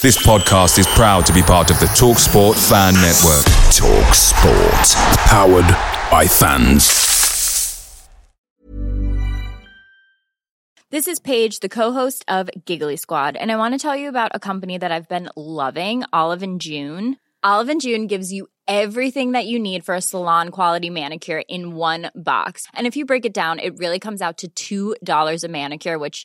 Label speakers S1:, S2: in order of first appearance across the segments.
S1: This podcast is proud to be part of the TalkSport Fan Network.
S2: TalkSport. Powered by fans.
S3: This is Paige, the co-host of Giggly Squad, and I want to tell you about a company that I've been loving, Olive and June. Olive and June gives you everything that you need for a salon quality manicure in one box. And if you break it down, it really comes out to $2 a manicure, which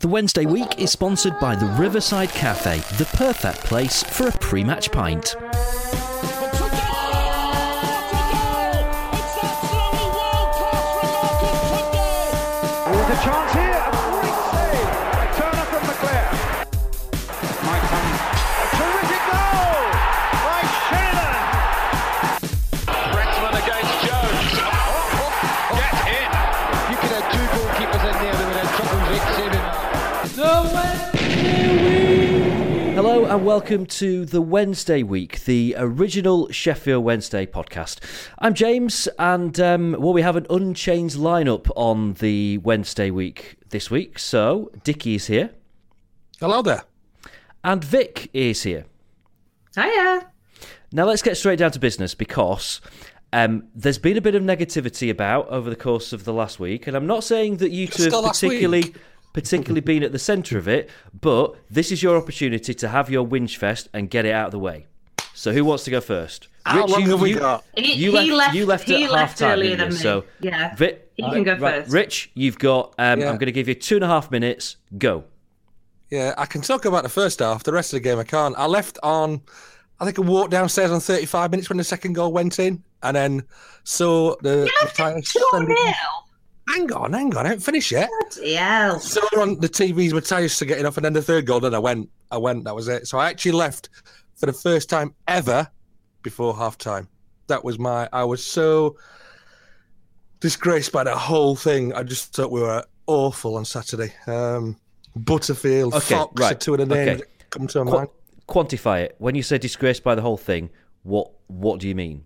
S4: The Wednesday week is sponsored by the Riverside Cafe, the perfect place for a pre match pint.
S5: There's a chance here.
S4: And welcome to the Wednesday week, the original Sheffield Wednesday podcast. I'm James, and um, well, we have an unchanged lineup on the Wednesday week this week. So Dickie is here,
S6: Hello there.
S4: and Vic is here.
S7: Hiya.
S4: Now let's get straight down to business because um, there's been a bit of negativity about over the course of the last week, and I'm not saying that you two have particularly
S6: week.
S4: Particularly been at the centre of it, but this is your opportunity to have your whinge fest and get it out of the way. So who wants to go first?
S6: How long
S4: you,
S6: have we
S4: you-
S6: got?
S7: He,
S4: You
S7: he
S4: left,
S7: left,
S4: you left
S7: he
S4: at
S7: left
S4: half time,
S7: earlier than
S4: you?
S7: me.
S4: So,
S7: yeah.
S4: Vi-
S7: he can go
S4: right,
S7: first.
S4: Rich, you've got. Um,
S6: Yeah.
S4: I'm going to give you two and a half minutes. Go.
S6: Yeah, I can talk about the first half. The rest of the game, I can't. I left on, I think I walked downstairs on 35 minutes when the second goal went in, and then saw the.
S7: You left
S6: the
S7: it
S6: Tigers
S7: 2
S6: sending-
S7: 0.
S6: Hang on, hang on, I haven't finished yet.
S7: Yeah.
S6: So on the TVs were Tyus to getting off, and then the third goal, then I went, I went, that was it. So I actually left for the first time ever before half time. That was my, I was so disgraced by the whole thing. I just thought we were awful on Saturday. Um, Butterfield,
S4: Okay,
S6: Fox,
S4: right,
S6: are two of the names
S4: okay.
S6: come to my
S4: Qu-
S6: mind.
S4: quantify it. When you say disgraced by the whole thing, what what do you mean?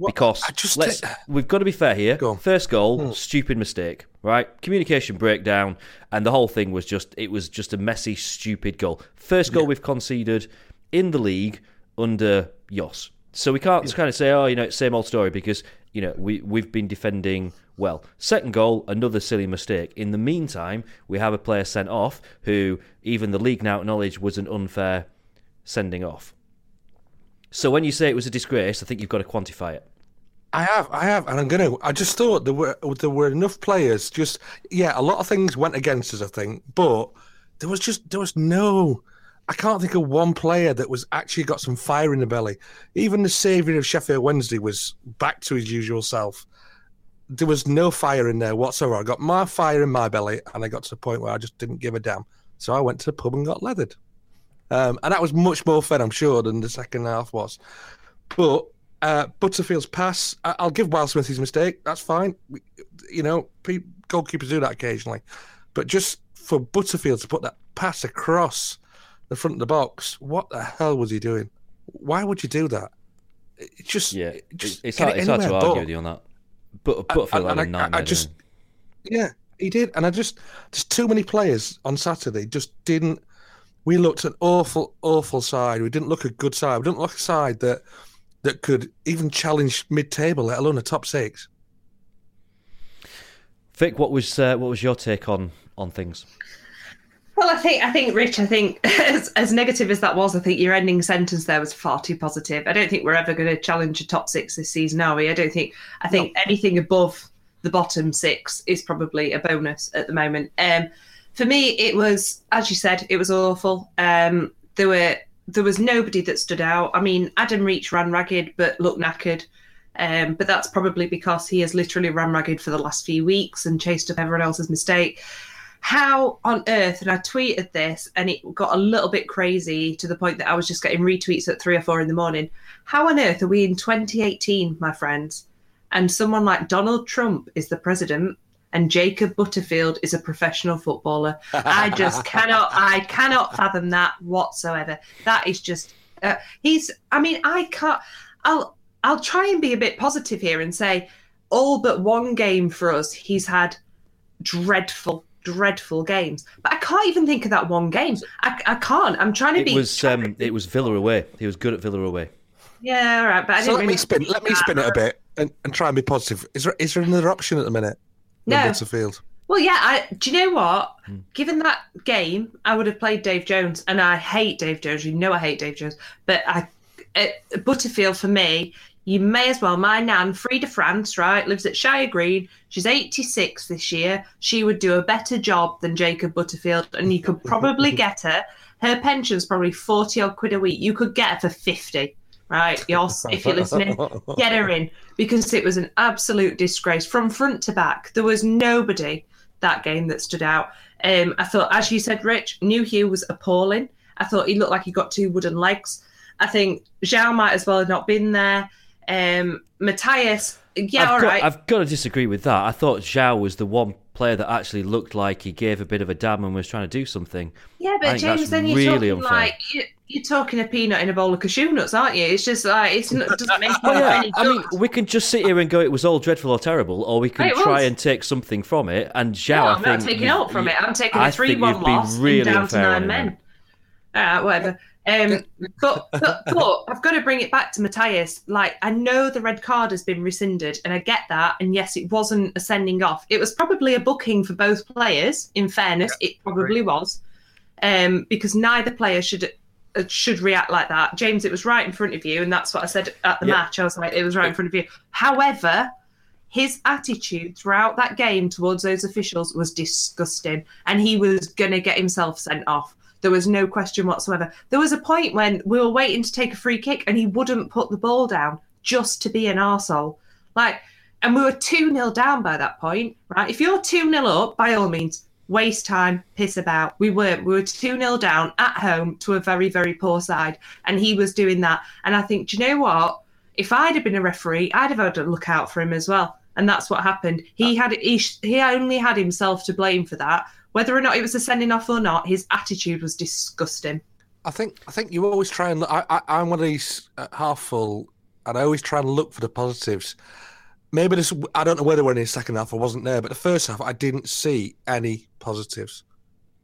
S6: What-
S4: Because
S6: I just
S4: let's, we've got to be fair here.
S6: Go.
S4: First goal,
S6: Hmm.
S4: stupid mistake, right? Communication breakdown, and the whole thing was just it was just a messy, stupid goal. First goal we've conceded in the league under Jos. So we can't kind of say, oh, you know, it's same old story because you know we we've been defending well. Second goal, another silly mistake. In the meantime, we have a player sent off who even the league now acknowledge was an unfair sending off. So when you say it was a disgrace, I think you've got to quantify it.
S6: I have, I have, and I'm gonna. I just thought there were there were enough players. Just yeah, a lot of things went against us, I think, but there was just there was no. I can't think of one player that was actually got some fire in the belly. Even the saviour of Sheffield Wednesday was back to his usual self. There was no fire in there whatsoever. I got my fire in my belly, and I got to the point where I just didn't give a damn. So I went to the pub and got leathered, um, and that was much more fun, I'm sure, than the second half was. But uh, Butterfield's pass, I- I'll give Wildsmith his mistake. That's fine. We, you know, pe- goalkeepers do that occasionally. But just for Butterfield to put that pass across the front of the box, what the hell was he doing? Why would you do that? It just,
S4: yeah,
S6: just
S4: it's, hard,
S6: it
S4: it's hard to argue
S6: but-
S4: with you on that. But Butterfield had a
S6: I- I- I
S4: nightmare.
S6: just- Yeah, he did, and I just, there's too many players on Saturday just didn't we looked an awful, awful side. We didn't look a good side. We didn't look a side that that could even challenge mid-table, let alone a top six.
S4: Vic, what was uh, what was your take on on things?
S7: Well, I think I think Rich. I think as, as negative as that was, I think your ending sentence there was far too positive. I don't think we're ever going to challenge a top six this season, are we? I don't think. I think no. anything above the bottom six is probably a bonus at the moment. Um, for me, it was as you said, it was awful. Um, there were there was nobody that stood out. I mean, Adam Reach ran ragged but looked knackered. Um, but that's probably because he has literally run ragged for the last few weeks and chased up everyone else's mistake. How on earth, and I tweeted this and it got a little bit crazy to the point that I was just getting retweets at three or four in the morning. How on earth are we in 2018, my friends? And someone like Donald Trump is the president and Jacob Butterfield is a professional footballer. I just cannot, I cannot fathom that whatsoever. That is just, uh, he's, I mean, I can't, I'll, I'll try and be a bit positive here and say all but one game for us, he's had dreadful, dreadful games. But I can't even think of that one game. I, I can't. I'm trying to
S4: it
S7: be.
S4: Was, um, it was Villa away. He was good at Villa away.
S7: Yeah, all right. But I
S6: so let
S7: really
S6: me spin. Let me spin it a bit and, and try and be positive. Is there is there another option at the minute?
S7: No. Well, yeah. I, do you know what? Hmm. Given that game, I would have played Dave Jones, and I hate Dave Jones. You know, I hate Dave Jones, but I uh, Butterfield for me you may as well. My nan, Frida France, right, lives at Shire Green. She's 86 this year. She would do a better job than Jacob Butterfield, and you could probably get her. Her pension's probably 40 odd quid a week. You could get her for 50, right? Jos, if you're listening, get her in because it was an absolute disgrace from front to back. There was nobody that game that stood out. Um, I thought, as you said, Rich, Nuhiu was appalling. I thought he looked like he got two wooden legs. I think João might as well have not been there. Um, Matias, yeah,
S4: I've
S7: all
S4: got,
S7: right.
S4: I've got to disagree with that. I thought João was the one player that actually looked like he gave a bit of a damn and was trying to do something.
S7: Yeah, but James, then you're
S4: really
S7: talking
S4: unfair.
S7: like you, you're talking a peanut in a bowl of cashew nuts, aren't you? It's just like it's not, it doesn't make
S4: Oh, yeah. I mean, we can just sit here and go, it was all dreadful or terrible, or we can
S7: It
S4: try
S7: was.
S4: and take something from it. And
S7: No,
S4: I
S7: I'm
S4: think
S7: not taking out from
S4: you-
S7: it. I'm taking a three-one loss
S4: really
S7: and down to nine men. right, uh, whatever. Um, but, but but I've got to bring it back to Matias. Like I know the red card has been rescinded, and I get that. And yes, it wasn't a sending off. It was probably a booking for both players. In fairness, it probably was, um, because neither player should uh, should react like that. James, it was right in front of you, and that's what I said at the
S4: Yeah.
S7: match. I was like, it was right in front of you. However, his attitude throughout that game towards those officials was disgusting, and he was going to get himself sent off. There was no question whatsoever. There was a point when we were waiting to take a free kick, and he wouldn't put the ball down just to be an arsehole. Like, and we were 2 0 down by that point, right? If you're 2 0 up, by all means, waste time, piss about. We weren't. We were 2 0 down at home to a very, very poor side, and he was doing that. And I think, do you know what? If I'd have been a referee, I'd have had a look out for him as well. And that's what happened. He uh, had he, he only had himself to blame for that. Whether or not it was a sending off or not, his attitude was disgusting.
S6: I think I think you always try and look. I, I, I'm one of these uh, half full, and I always try and look for the positives. Maybe this. I don't know whether we're in the second half. I wasn't there, but the first half I didn't see any positives.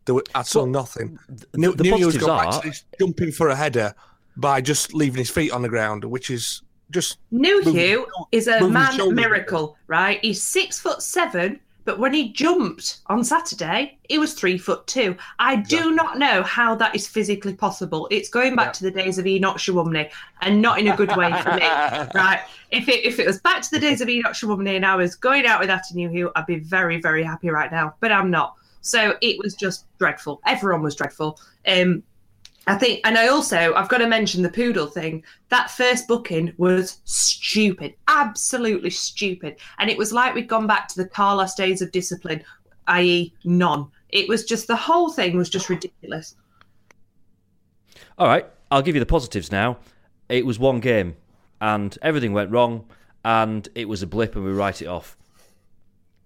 S6: There were, I saw
S4: Well,
S6: nothing.
S4: the-
S6: New,
S4: the
S6: New
S4: positives
S6: got back
S4: are-
S6: to this jumping for a header by just leaving his feet on the ground, which is just
S7: New
S6: Moving-
S7: Hugh is a man
S6: shoulders.
S7: miracle, right? He's six foot seven, but when he jumped on Saturday, he was three foot two. I do not know how that is physically possible. It's going back to the days of Enoch Showunmi, and not in a good way for me, right? If it if it was back to the days of Enoch Showunmi and I was going out with that Nuhiu, I'd be very very happy right now. But I'm not. So it was just dreadful. Everyone was dreadful. Um, I think, and I also, I've got to mention the poodle thing. That first booking was stupid, absolutely stupid. And it was like we'd gone back to the Carlos days of discipline, i.e., none. It was just, the whole thing was just ridiculous.
S4: All right, I'll give you the positives now. It was one game, and everything went wrong, and it was a blip, and we write it off.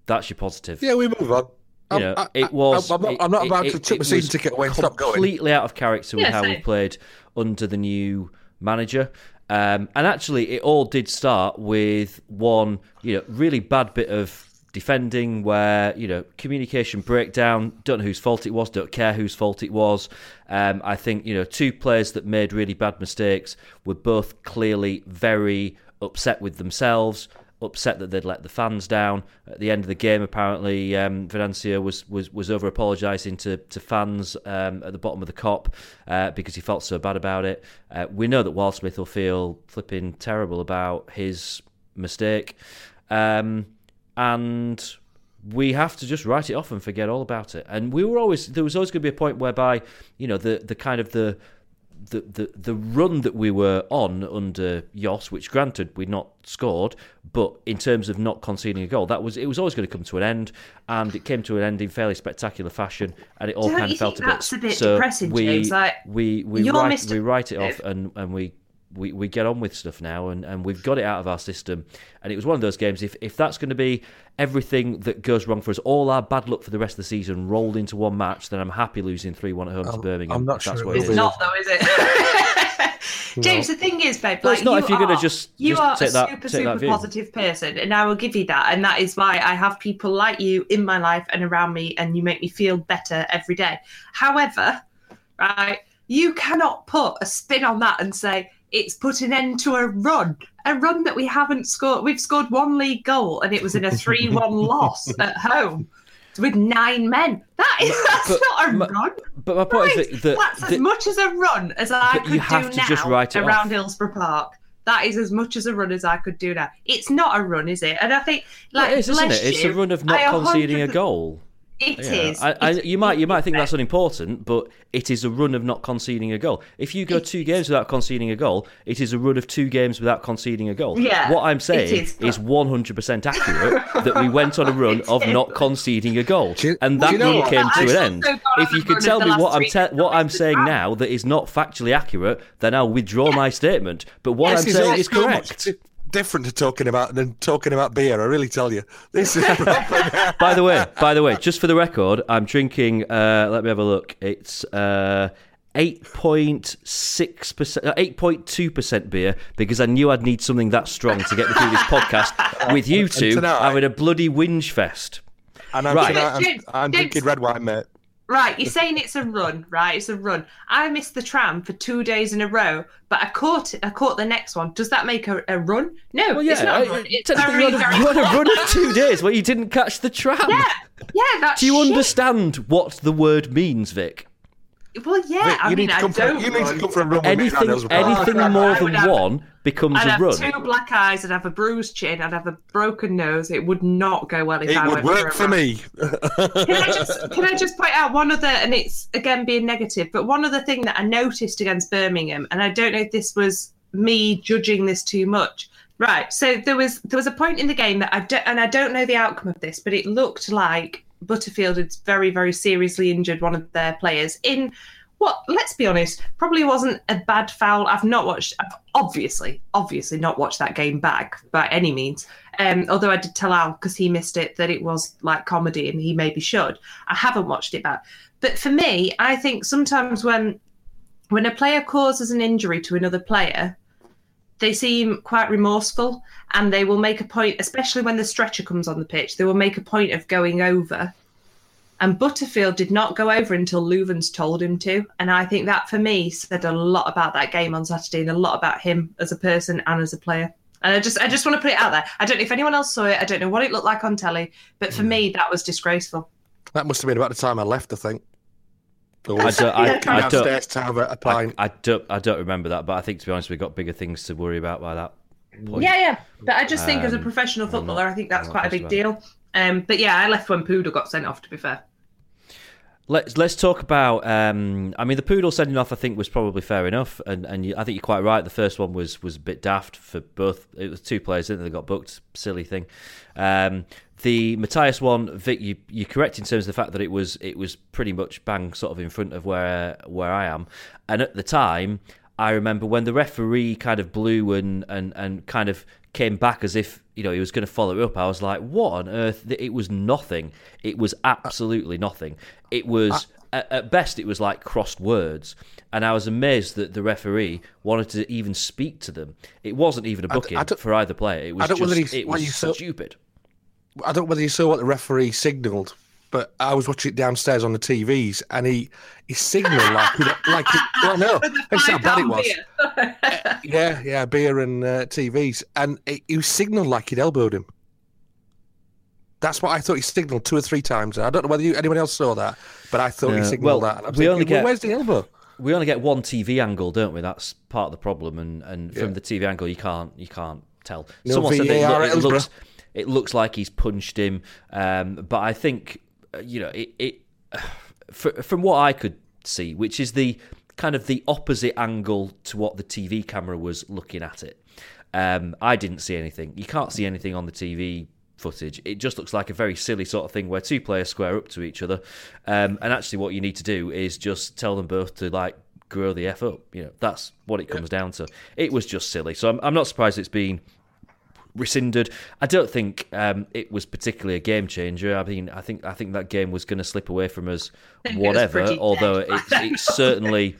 S4: That's your positive.
S6: yeah. We move on.
S4: You know,
S6: I-
S4: it was.
S6: I'm not, I'm not
S4: it-
S6: about
S4: it-
S6: to tip
S4: it
S6: my season
S4: was
S6: ticket away and stop going.
S4: Completely out of character with
S7: Yeah,
S4: how we
S7: same.
S4: played under the new manager. Um, and actually, it all did start with one, you know, really bad bit of defending where you know communication breakdown. Don't know whose fault it was. Don't care whose fault it was. Um, I think you know two players that made really bad mistakes were both clearly very upset with themselves. Upset that they'd let the fans down at the end of the game. Apparently, um, was was, was over apologising to to fans um, at the bottom of the Kop uh, because he felt so bad about it. Uh, we know that Wildsmith will feel flipping terrible about his mistake. Um, and we have to just write it off and forget all about it. And we were always there was always going to be a point whereby you know the the kind of the the, the, the run that we were on under Jos, which granted we'd not scored, but in terms of not conceding a goal, that was it was always going to come to an end, and it came to an end in fairly spectacular fashion, and it all
S7: Don't
S4: kind of felt a bit.
S7: that's a bit
S4: so
S7: depressing,
S4: we,
S7: James? Like,
S4: we we write,
S7: Mr.
S4: we write it off, and and we we, we get on with stuff now and, and we've got it out of our system. And it was one of those games, if, if that's going to be everything that goes wrong for us, all our bad luck for the rest of the season rolled into one match, then I'm happy losing 3 1 at home to
S6: I'm-
S4: Birmingham.
S6: I'm not
S4: if
S6: sure
S4: that's
S6: it
S4: it
S6: be.
S4: is.
S7: Not though, is it? James, the thing is, babe,
S4: Well,
S7: like,
S4: it's not
S7: you
S4: if you're gonna just-
S7: you
S4: just
S7: are
S4: take
S7: a
S4: that-
S7: super
S4: take
S7: super
S4: view.
S7: positive person, and I will give you that, and that is why I have people like you in my life and around me, and you make me feel better every day. However, right, you cannot put a spin on that and say it's put an end to a run, a run that we haven't scored. We've scored one league goal, and it was in a three-one loss at home. With nine men, that is that's
S4: but
S7: not a
S4: my-
S7: run.
S4: But my point
S7: Right.
S4: is that, that,
S7: That's as much as a run as I could
S4: you have
S7: do
S4: to
S7: now
S4: just write it
S7: around
S4: off.
S7: Hillsborough Park. That is as much as a run as I could do now. It's not a run, is it? And I think,
S4: Well,
S7: like,
S4: it is, isn't it? It's
S7: you,
S4: a run of not conceding a
S7: 100%
S4: goal.
S7: It
S4: Yeah.
S7: is.
S4: I, I,
S7: It's-
S4: you might you might think that's unimportant, but it is a run of not conceding a goal. If you go two games without conceding a goal, it is a run of two games without conceding a goal.
S7: Yeah,
S4: what I'm saying
S7: is.
S4: is 100% accurate that we went on a run of not conceding a goal,
S6: you-
S4: and that
S6: you know
S4: run
S6: what?
S4: came
S7: I've
S4: to an end.
S7: gone
S4: If you
S7: a
S4: could tell me what I'm te- what I'm saying
S7: without-
S4: now that is not factually accurate, then I'll withdraw my statement. But what
S6: This
S4: I'm saying is
S6: so much
S4: correct.
S6: Di- different to talking about than talking about beer. I really tell you, this is proper.
S4: by the way, by the way, just for the record, I'm drinking. Uh, let me have a look. It's uh, eight point six percent, uh, eight point two percent beer because I knew I'd need something that strong to get me through this podcast with you two
S6: tonight-
S4: having a bloody whinge fest.
S6: and I'm,
S4: Right.
S6: tonight I'm, I'm drinking red wine, mate.
S7: Right, you're saying it's a run, right? It's a run. I missed the tram for two days in a row, but I caught I caught the next one. Does that make a, a run? No,
S4: Well, yeah,
S7: it's not a
S4: I-
S7: run. It's very,
S4: you had a- you had a run of two days where you didn't catch the tram.
S7: Yeah, yeah, that's
S4: Do you
S7: shit.
S4: understand what the word means, Vic?
S7: Well, yeah,
S6: Vic,
S7: I
S6: you
S7: mean,
S6: need to
S7: I
S6: come for,
S7: don't.
S6: you need to come for a run with
S4: Anything,
S6: Hillsborough Park.
S4: anything
S7: Oh,
S4: more than
S7: have-
S4: one becomes
S7: I'd
S4: a
S7: have
S4: run.
S7: two black eyes, I'd have a bruised chin, I'd have a broken nose. It would not go well if
S6: It
S7: I
S6: would
S7: went
S6: work
S7: a
S6: for me.
S7: Can I just can I just point out one other, and it's again being negative, but one other thing that I noticed against Birmingham, and I don't know if this was me judging this too much. Right, so there was there was a point in the game that I don't, and I don't know the outcome of this, but it looked like Butterfield had very very seriously injured one of their players in what let's be honest probably wasn't a bad foul. I've not watched i've obviously obviously not watched that game back by any means. Um although i did tell al because he missed it that it was like comedy and he maybe should. I haven't watched it back. But for me i think sometimes when when a player causes an injury to another player they seem quite remorseful and they will make a point especially when the stretcher comes on the pitch they will make a point of going over and Butterfield did not go over until Loovens told him to. And I think that for me said a lot about that game on Saturday and a lot about him as a person and as a player. And I just I just want to put it out there. I don't know if anyone else saw it. I don't know what it looked like on telly, but for mm. me that was disgraceful.
S6: That must have been about the time I left, I think.
S4: I don't- I-
S6: Came
S4: I don't-
S6: downstairs to have a, a
S4: I,
S6: pint.
S4: I don't I don't remember that, but I think to be honest, we've got bigger things to worry about by that point.
S7: Yeah, yeah. But I just think as a
S4: Um,
S7: professional
S4: I'm not-
S7: footballer, I think that's
S4: I'm
S7: quite a big deal. Um, but yeah, I left when Poodle got sent off. To be fair,
S4: Let's let's talk about. Um, I mean, the poodle sending off, I think, was probably fair enough, and and you, I think you're quite right. The first one was was a bit daft for both. It was two players, didn't they? Got booked, silly thing. Um, the Matias one, Vic, you you're correct in terms of the fact that it was it was pretty much bang sort of in front of where where I am, and at the time. I remember when the referee kind of blew and, and, and kind of came back as if you know he was going to follow up. I was like, "What on earth?" It was nothing. It was absolutely nothing. It was at, best it was like crossed words, and I was amazed that the referee wanted to even speak to them. It wasn't even a booking
S6: I
S4: for either player. It was
S6: I don't know
S4: just it was
S6: so-
S4: stupid.
S6: I don't know whether you saw what the referee signalled, but I was watching it downstairs on the TVs, and he he signalled like he, like he, well, no, that's how bad it was. yeah, yeah, beer and uh, TVs, and he, he signalled like he'd elbowed him. That's what I thought he signalled two or three times. I don't know whether you, anyone else saw that, but I thought he signalled
S4: Well,
S6: that. And I'm
S4: we only
S6: thinking, well,
S4: get-
S6: where's the elbow?
S4: we only get one TV angle, don't we? That's part of the problem, and, and from the TV angle, you can't you can't tell.
S6: No
S4: Someone said that it,
S6: VAR
S4: loo-
S6: at
S4: it looks it looks like he's punched him, um, but I think you know it. it fr- from what I could see, which is the kind of the opposite angle to what the TV camera was looking at it. Um, I didn't see anything. You can't see anything on the TV footage. It just looks like a very silly sort of thing where two players square up to each other, um, and actually what you need to do is just tell them both to like grow the f up. You know, that's what it comes down to. It was just silly. So I'm, I'm not surprised it's been rescinded. I don't think um, it was particularly a game changer. I mean, I think I think that game was going to slip away from us,
S7: think it
S4: whatever. Although it, it certainly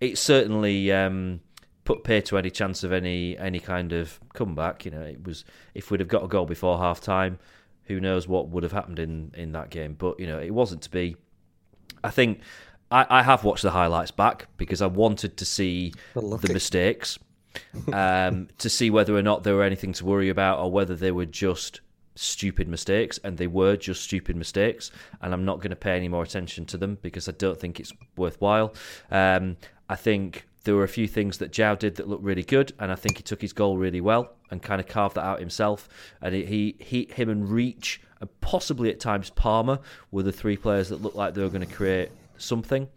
S4: it certainly um, put pay to any chance of any any kind of comeback. You know, it was if we'd have got a goal before half time, who knows what would have happened in in that game. But you know, it wasn't to be. I think. I, I have watched the highlights back because I wanted to see the mistakes um, to see whether or not there were anything to worry about or whether they were just stupid mistakes. And they were just stupid mistakes. And I'm not going to pay any more attention to them because I don't think it's worthwhile. Um, I think there were a few things that João did that looked really good, and I think he took his goal really well and kind of carved that out himself. And he, he, him and Reach, and possibly at times Palmer, were the three players that looked like they were going to create something.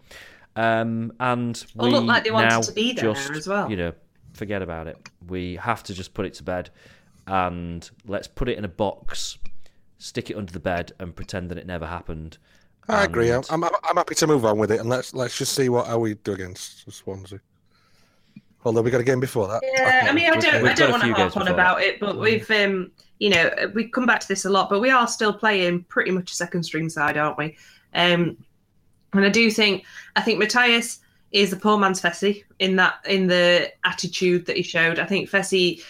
S4: Um, and
S7: Or
S4: we
S7: looked like they wanted to be there
S4: just,
S7: as well.
S4: You know, forget about it. We have to just put it to bed, and let's put it in a box, stick it under the bed, and pretend that it never happened.
S6: I agree. I'm, I'm I'm happy to move on with it, and let's let's just see what how we do against Swansea. Although we got a game before that.
S7: Yeah, I mean, I don't,
S4: we've
S7: I don't want to harp on about
S4: that.
S7: it, but we've, um, you know, we come back to this a lot, but we are still playing pretty much a second string side, aren't we? Um, and I do think, I think Matias is a poor man's Fessy in that, in the attitude that he showed. I think Fessy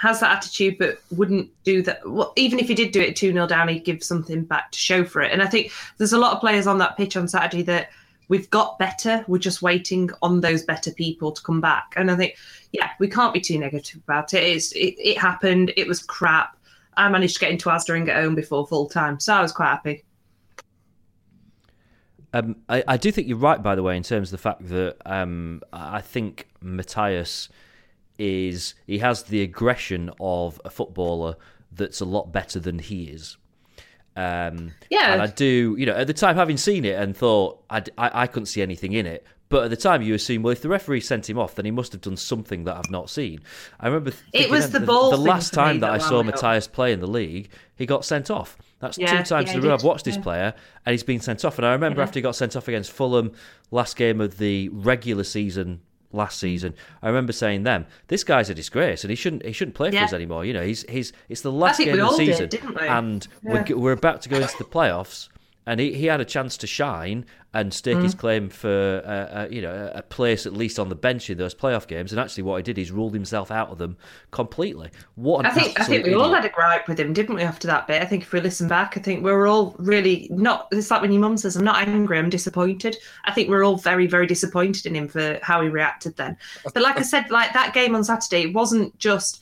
S7: has that attitude, but wouldn't do that. Well, even if he did do it 2 0 down, he'd give something back to show for it. And I think there's a lot of players on that pitch on Saturday that we've got better. We're just waiting on those better people to come back. And I think, yeah, we can't be too negative about it. It's, it, it happened. It was crap. I managed to get into Asda and get home before full time. So I was quite happy.
S4: Um, I, I do think you're right, by the way, in terms of the fact that um, I think Matias is he has the aggression of a footballer that's a lot better than he is. Um,
S7: Yeah.
S4: and I do, you know, at the time having seen it and thought I, I, I couldn't see anything in it, but at the time you assume, well, if the referee sent him off, then he must have done something that I've not seen. I remember thinking
S7: was
S4: then
S7: the ball
S4: the
S7: thing
S4: last time that
S7: that
S4: I saw. Matias play in the league, he got sent off. That's
S7: Yeah,
S4: two times
S7: yeah,
S4: in a row. I've watched this
S7: Yeah.
S4: player and he's been sent off. And I remember
S7: Yeah.
S4: after he got sent off against Fulham last game of the regular season last season, I remember saying them, this guy's a disgrace and he shouldn't he shouldn't play for us anymore. You know, he's he's it's the last game of the
S7: did,
S4: season
S7: didn't we?
S4: and
S7: Yeah.
S4: we're, we're about to go into the playoffs. And he, he had a chance to shine and stake his
S7: Mm.
S4: claim for uh, uh, you know a- place at least on the bench in those playoff games. And actually, what he did is ruled himself out of them completely. What an
S7: I think I think we all had a gripe with him, didn't we? After that bit, I think if we listen back, I think we're all really not. It's like when your mum says, "I'm not angry, I'm disappointed." I think we're all very, very disappointed in him for how he reacted then. But like I said, like that game on Saturday, it wasn't just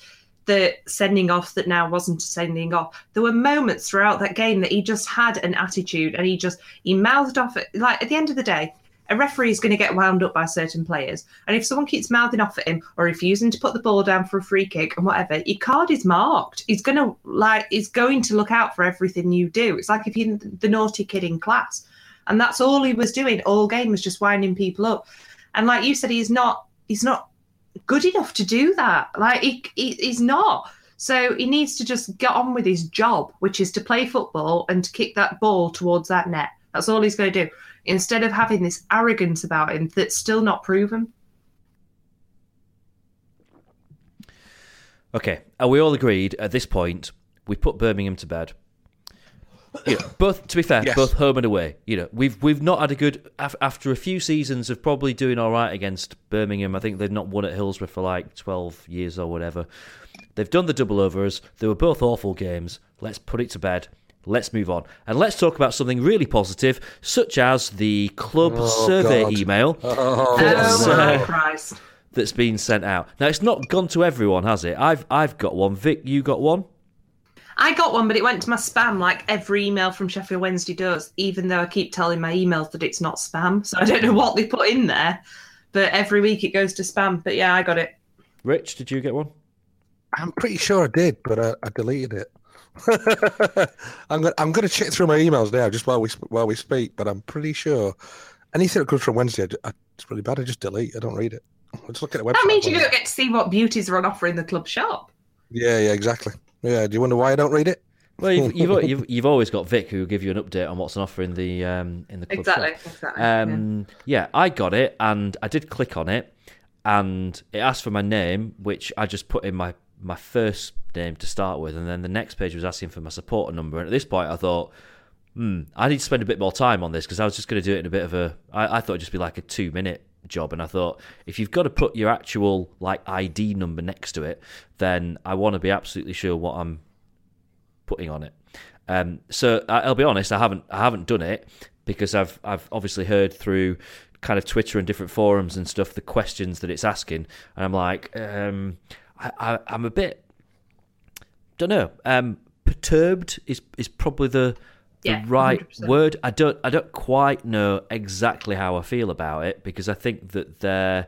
S7: the sending off that now wasn't sending off. There were moments throughout that game that he just had an attitude, and he just he mouthed off. At, like at the end of the day, a referee is going to get wound up by certain players. And if someone keeps mouthing off at him or refusing to put the ball down for a free kick and whatever, your card is marked. He's going to like he's going to look out for everything you do. It's like if you're the naughty kid in class. And that's all he was doing all game was just winding people up. And like you said, he's not he's not good enough to do that. Like he, he he's not. So he needs to just get on with his job, which is to play football and to kick that ball towards that net. That's all he's going to do. Instead of having this arrogance about him that's still not proven.
S4: Okay, are we all agreed at this point? We put Birmingham to bed. You know, both to be fair,
S6: Yes.
S4: both home and away. You know, we've we've not had a good after a few seasons of probably doing all right against Birmingham. I think they've not won at Hillsborough for like twelve years or whatever. They've done the double overs. They were both awful games. Let's put it to bed. Let's move on and let's talk about something really positive, such as the club survey
S6: God.
S4: email
S7: Oh
S4: that's,
S7: my
S4: uh,
S7: Christ!
S4: that's been sent out. Now it's not gone to everyone, has it? I've I've got one. Vic, you got one.
S7: I got one, but it went to my spam like every email from Sheffield Wednesday does, even though I keep telling my emails that it's not spam. So I don't know what they put in there, but every week it goes to spam. But yeah, I got it.
S4: Rich, did you get one?
S6: I'm pretty sure I did, but I, I deleted it. I'm going. I'm going to check through my emails now, just while we while we speak. But I'm pretty sure anything that comes from Wednesday, I, I, it's really bad. I just delete. I don't read it. I just look at the website.
S7: That means you don't get to see what beauties are on offer in the club shop.
S6: Yeah, yeah, exactly. Yeah. Do you wonder why I don't read it?
S4: Well, you've, you've, you've, you've always got Vic who will give you an update on what's on offer in the um, in the club
S7: Exactly,
S4: shop.
S7: exactly,
S4: Um, yeah. I got it, and I did click on it, and it asked for my name, which I just put in my my first name to start with, and then the next page was asking for my supporter number. And at this point, I thought, hmm, I need to spend a bit more time on this because I was just going to do it in a bit of a. I, I thought it'd just be like a two minute job, and I thought if you've got to put your actual like ID number next to it, then I want to be absolutely sure what I'm putting on it. Um, so I'll be honest, I haven't I haven't done it because I've I've obviously heard through kind of Twitter and different forums and stuff the questions that it's asking, and I'm like, um, I, I'm a bit don't know. Um, perturbed is is probably the the
S7: Yeah,
S4: right
S7: 100%.
S4: word. I don't I don't quite know exactly how I feel about it because I think that there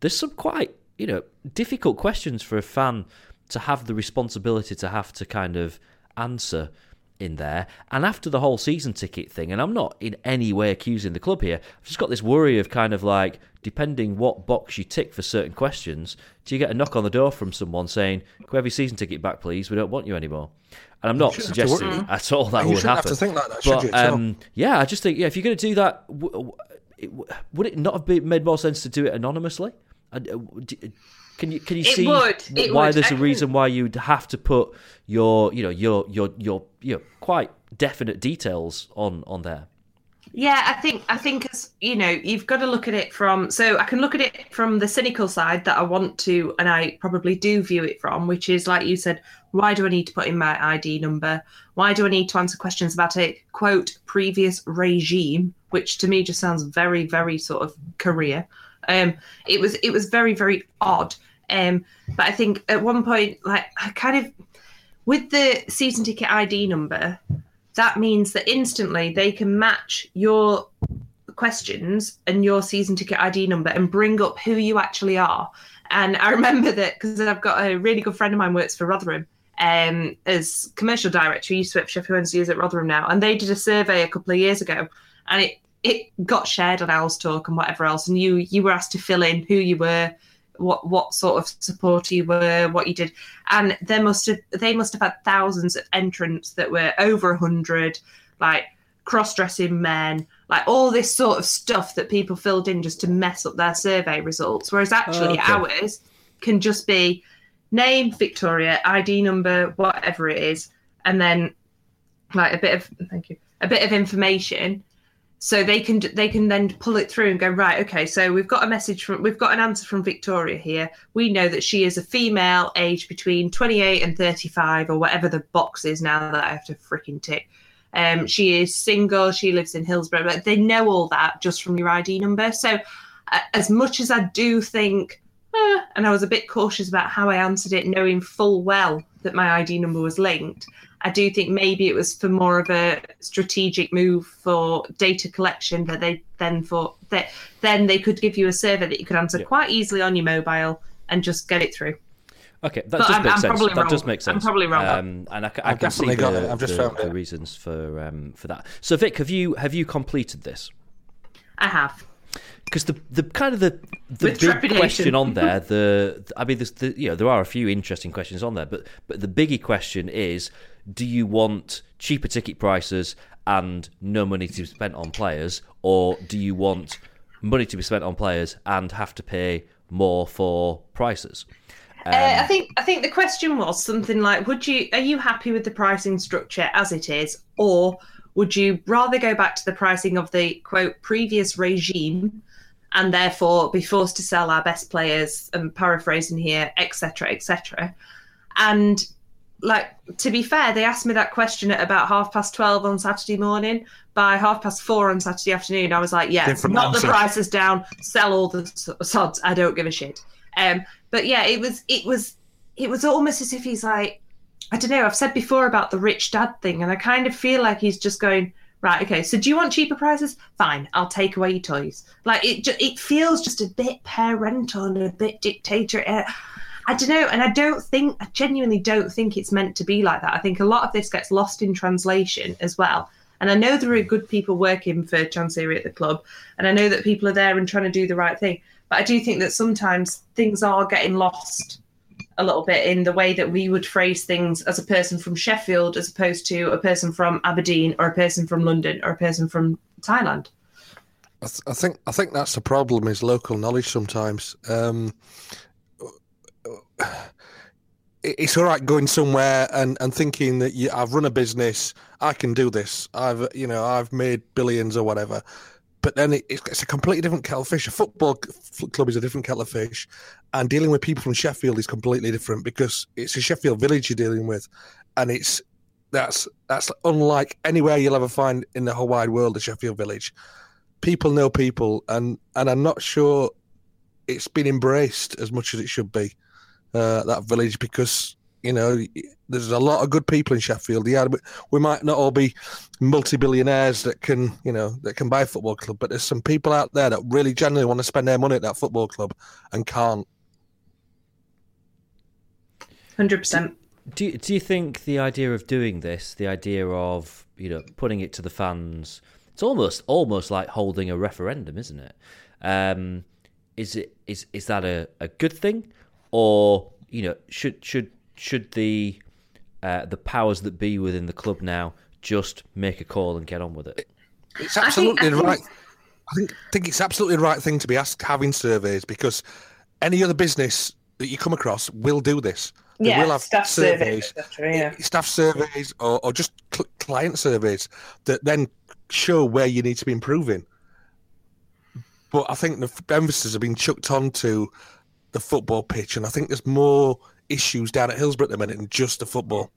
S4: there's some quite you know difficult questions for a fan to have the responsibility to have to kind of answer in there. And after the whole season ticket thing, and I'm not in any way accusing the club here, I've just got this worry of kind of like, depending what box you tick for certain questions, do you get a knock on the door from someone saying, Can we have your season ticket back, please? We don't want you anymore. And I'm not
S6: shouldn't have to
S4: suggesting at all that
S6: You
S4: would happen.
S6: have to think like that, should
S4: but
S6: you,
S4: um, yeah, I just think, yeah, if you're going to do that, w- w- would it not have been, made more sense to do it anonymously? Uh, uh, d- Can you can you
S7: It
S4: see
S7: would,
S4: why
S7: would.
S4: there's
S7: I
S4: a
S7: can-
S4: reason why you'd have to put your you know your your your your quite definite details on on there?
S7: Yeah, I think I think as you know, you've got to look at it from so I can look at it from the cynical side that I want to and I probably do view it from, which is like you said, why do I need to put in my ID number? Why do I need to answer questions about a quote previous regime, which to me just sounds very, very sort of career. Um it was it was very, very odd. Um but I think at one point like I kind of with the season ticket ID number, that means that instantly they can match your questions and your season ticket ID number and bring up who you actually are. And I remember that because I've got a really good friend of mine works for Rotherham um, as commercial director. He used to work for Sheffield Wednesday is at Rotherham now, and they did a survey a couple of years ago, and it it got shared on Owls Talk and whatever else. And you you were asked to fill in who you were, what what sort of supporter you were, what you did, and there must have they must have had thousands of entrants that were over a hundred, like cross-dressing men, like all this sort of stuff that people filled in just to mess up their survey results. Whereas actually
S4: Okay.
S7: ours can just be name, Victoria, ID number, whatever it is, and then like a bit of thank you, a bit of information so they can they can then pull it through and go right okay so we've got a message from we've got an answer from victoria here. We know that she is a female aged between 28 and 35 or whatever the box is now that i have to freaking tick. Um she is single she lives in hillsborough but they know all that just from your id number. So uh, as much as i do think eh, and i was a bit cautious about how i answered it knowing full well that my id number was linked I do think maybe it was for more of a strategic move for data collection that they then thought that then they could give you a survey that you could answer quite easily on your mobile and just get it through.
S4: Okay, that
S7: But
S4: does
S7: I'm-
S4: make
S7: I'm
S4: sense.
S7: probably
S4: That does make sense.
S7: I'm probably wrong.
S4: Um, and I, ca- I
S6: I've
S4: can see
S6: definitely got
S4: the,
S6: it. I've just
S4: the-
S6: found
S4: the
S6: it.
S4: reasons for um, for that. So Vic, have you have you completed this?
S7: I have.
S4: because the the kind of the the
S7: With
S4: big
S7: trepidation.
S4: question on there, the I mean, there's the, you know, there are a few interesting questions on there, but but the biggie question is, do you want cheaper ticket prices and no money to be spent on players, or do you want money to be spent on players and have to pay more for prices?
S7: Uh, I think I think the question was something like, "Would you are you happy with the pricing structure as it is, or would you rather go back to the pricing of the quote previous regime, and therefore be forced to sell our best players?" And paraphrasing here, etc., etc. And like to be fair, they asked me that question at about half past twelve on Saturday morning. By half past four on Saturday afternoon, I was like, "Yeah,
S6: Different
S7: knock
S6: answer.
S7: the prices down, sell all the sods. I don't give a shit." Um, but yeah, it was it was it was almost as if he's like, I don't know. I've said before about the rich dad thing, and I kind of feel like he's just going, right, okay. So do you want cheaper prices? Fine, I'll take away your toys. Like it, it feels just a bit parental and a bit dictator. I don't know, and I don't think, I genuinely don't think it's meant to be like that. I think a lot of this gets lost in translation as well. And I know there are good people working for Chansiri at the club, and I know that people are there and trying to do the right thing. But I do think that sometimes things are getting lost a little bit in the way that we would phrase things as a person from Sheffield as opposed to a person from Aberdeen or a person from London or a person from Thailand.
S6: I, th- I think I think that's the problem is local knowledge sometimes. Um, it's all right going somewhere and, and thinking that you, I've run a business, I can do this. I've you know I've made billions or whatever. But then it, it's, a completely different kettle of fish. A football club is a different kettle of fish, and dealing with people from Sheffield is completely different because it's a Sheffield village you're dealing with, and it's that's that's unlike anywhere you'll ever find in the whole wide world. The Sheffield village, people know people, and and I'm not sure it's been embraced as much as it should be. Uh, that village because you know there's a lot of good people in Sheffield. Yeah, we- we might not all be multi-billionaires that can you know that can buy a football club, but there's some people out there that really genuinely want to spend their money at that football club and can't.
S7: Hundred percent.
S4: Do you, do you think the idea of doing this, the idea of you know putting it to the fans, it's almost almost like holding a referendum, isn't it? Um, is it is is that a, a good thing, or you know should should should the uh, the powers that be within the club now just make a call and get on with it?
S6: It's
S7: I think-
S6: absolutely
S7: I think-
S6: right. I think think it's absolutely the right thing to be asked having surveys because any other business that you come across will do this. They
S7: Yeah,
S6: will have
S7: staff surveys,
S6: surveys,
S7: yeah.
S6: staff surveys, or, or just cl- client surveys that then show where you need to be improving. But I think the f- emphasis has been chucked onto the football pitch, and I think there's more issues down at Hillsborough at the minute than just the football.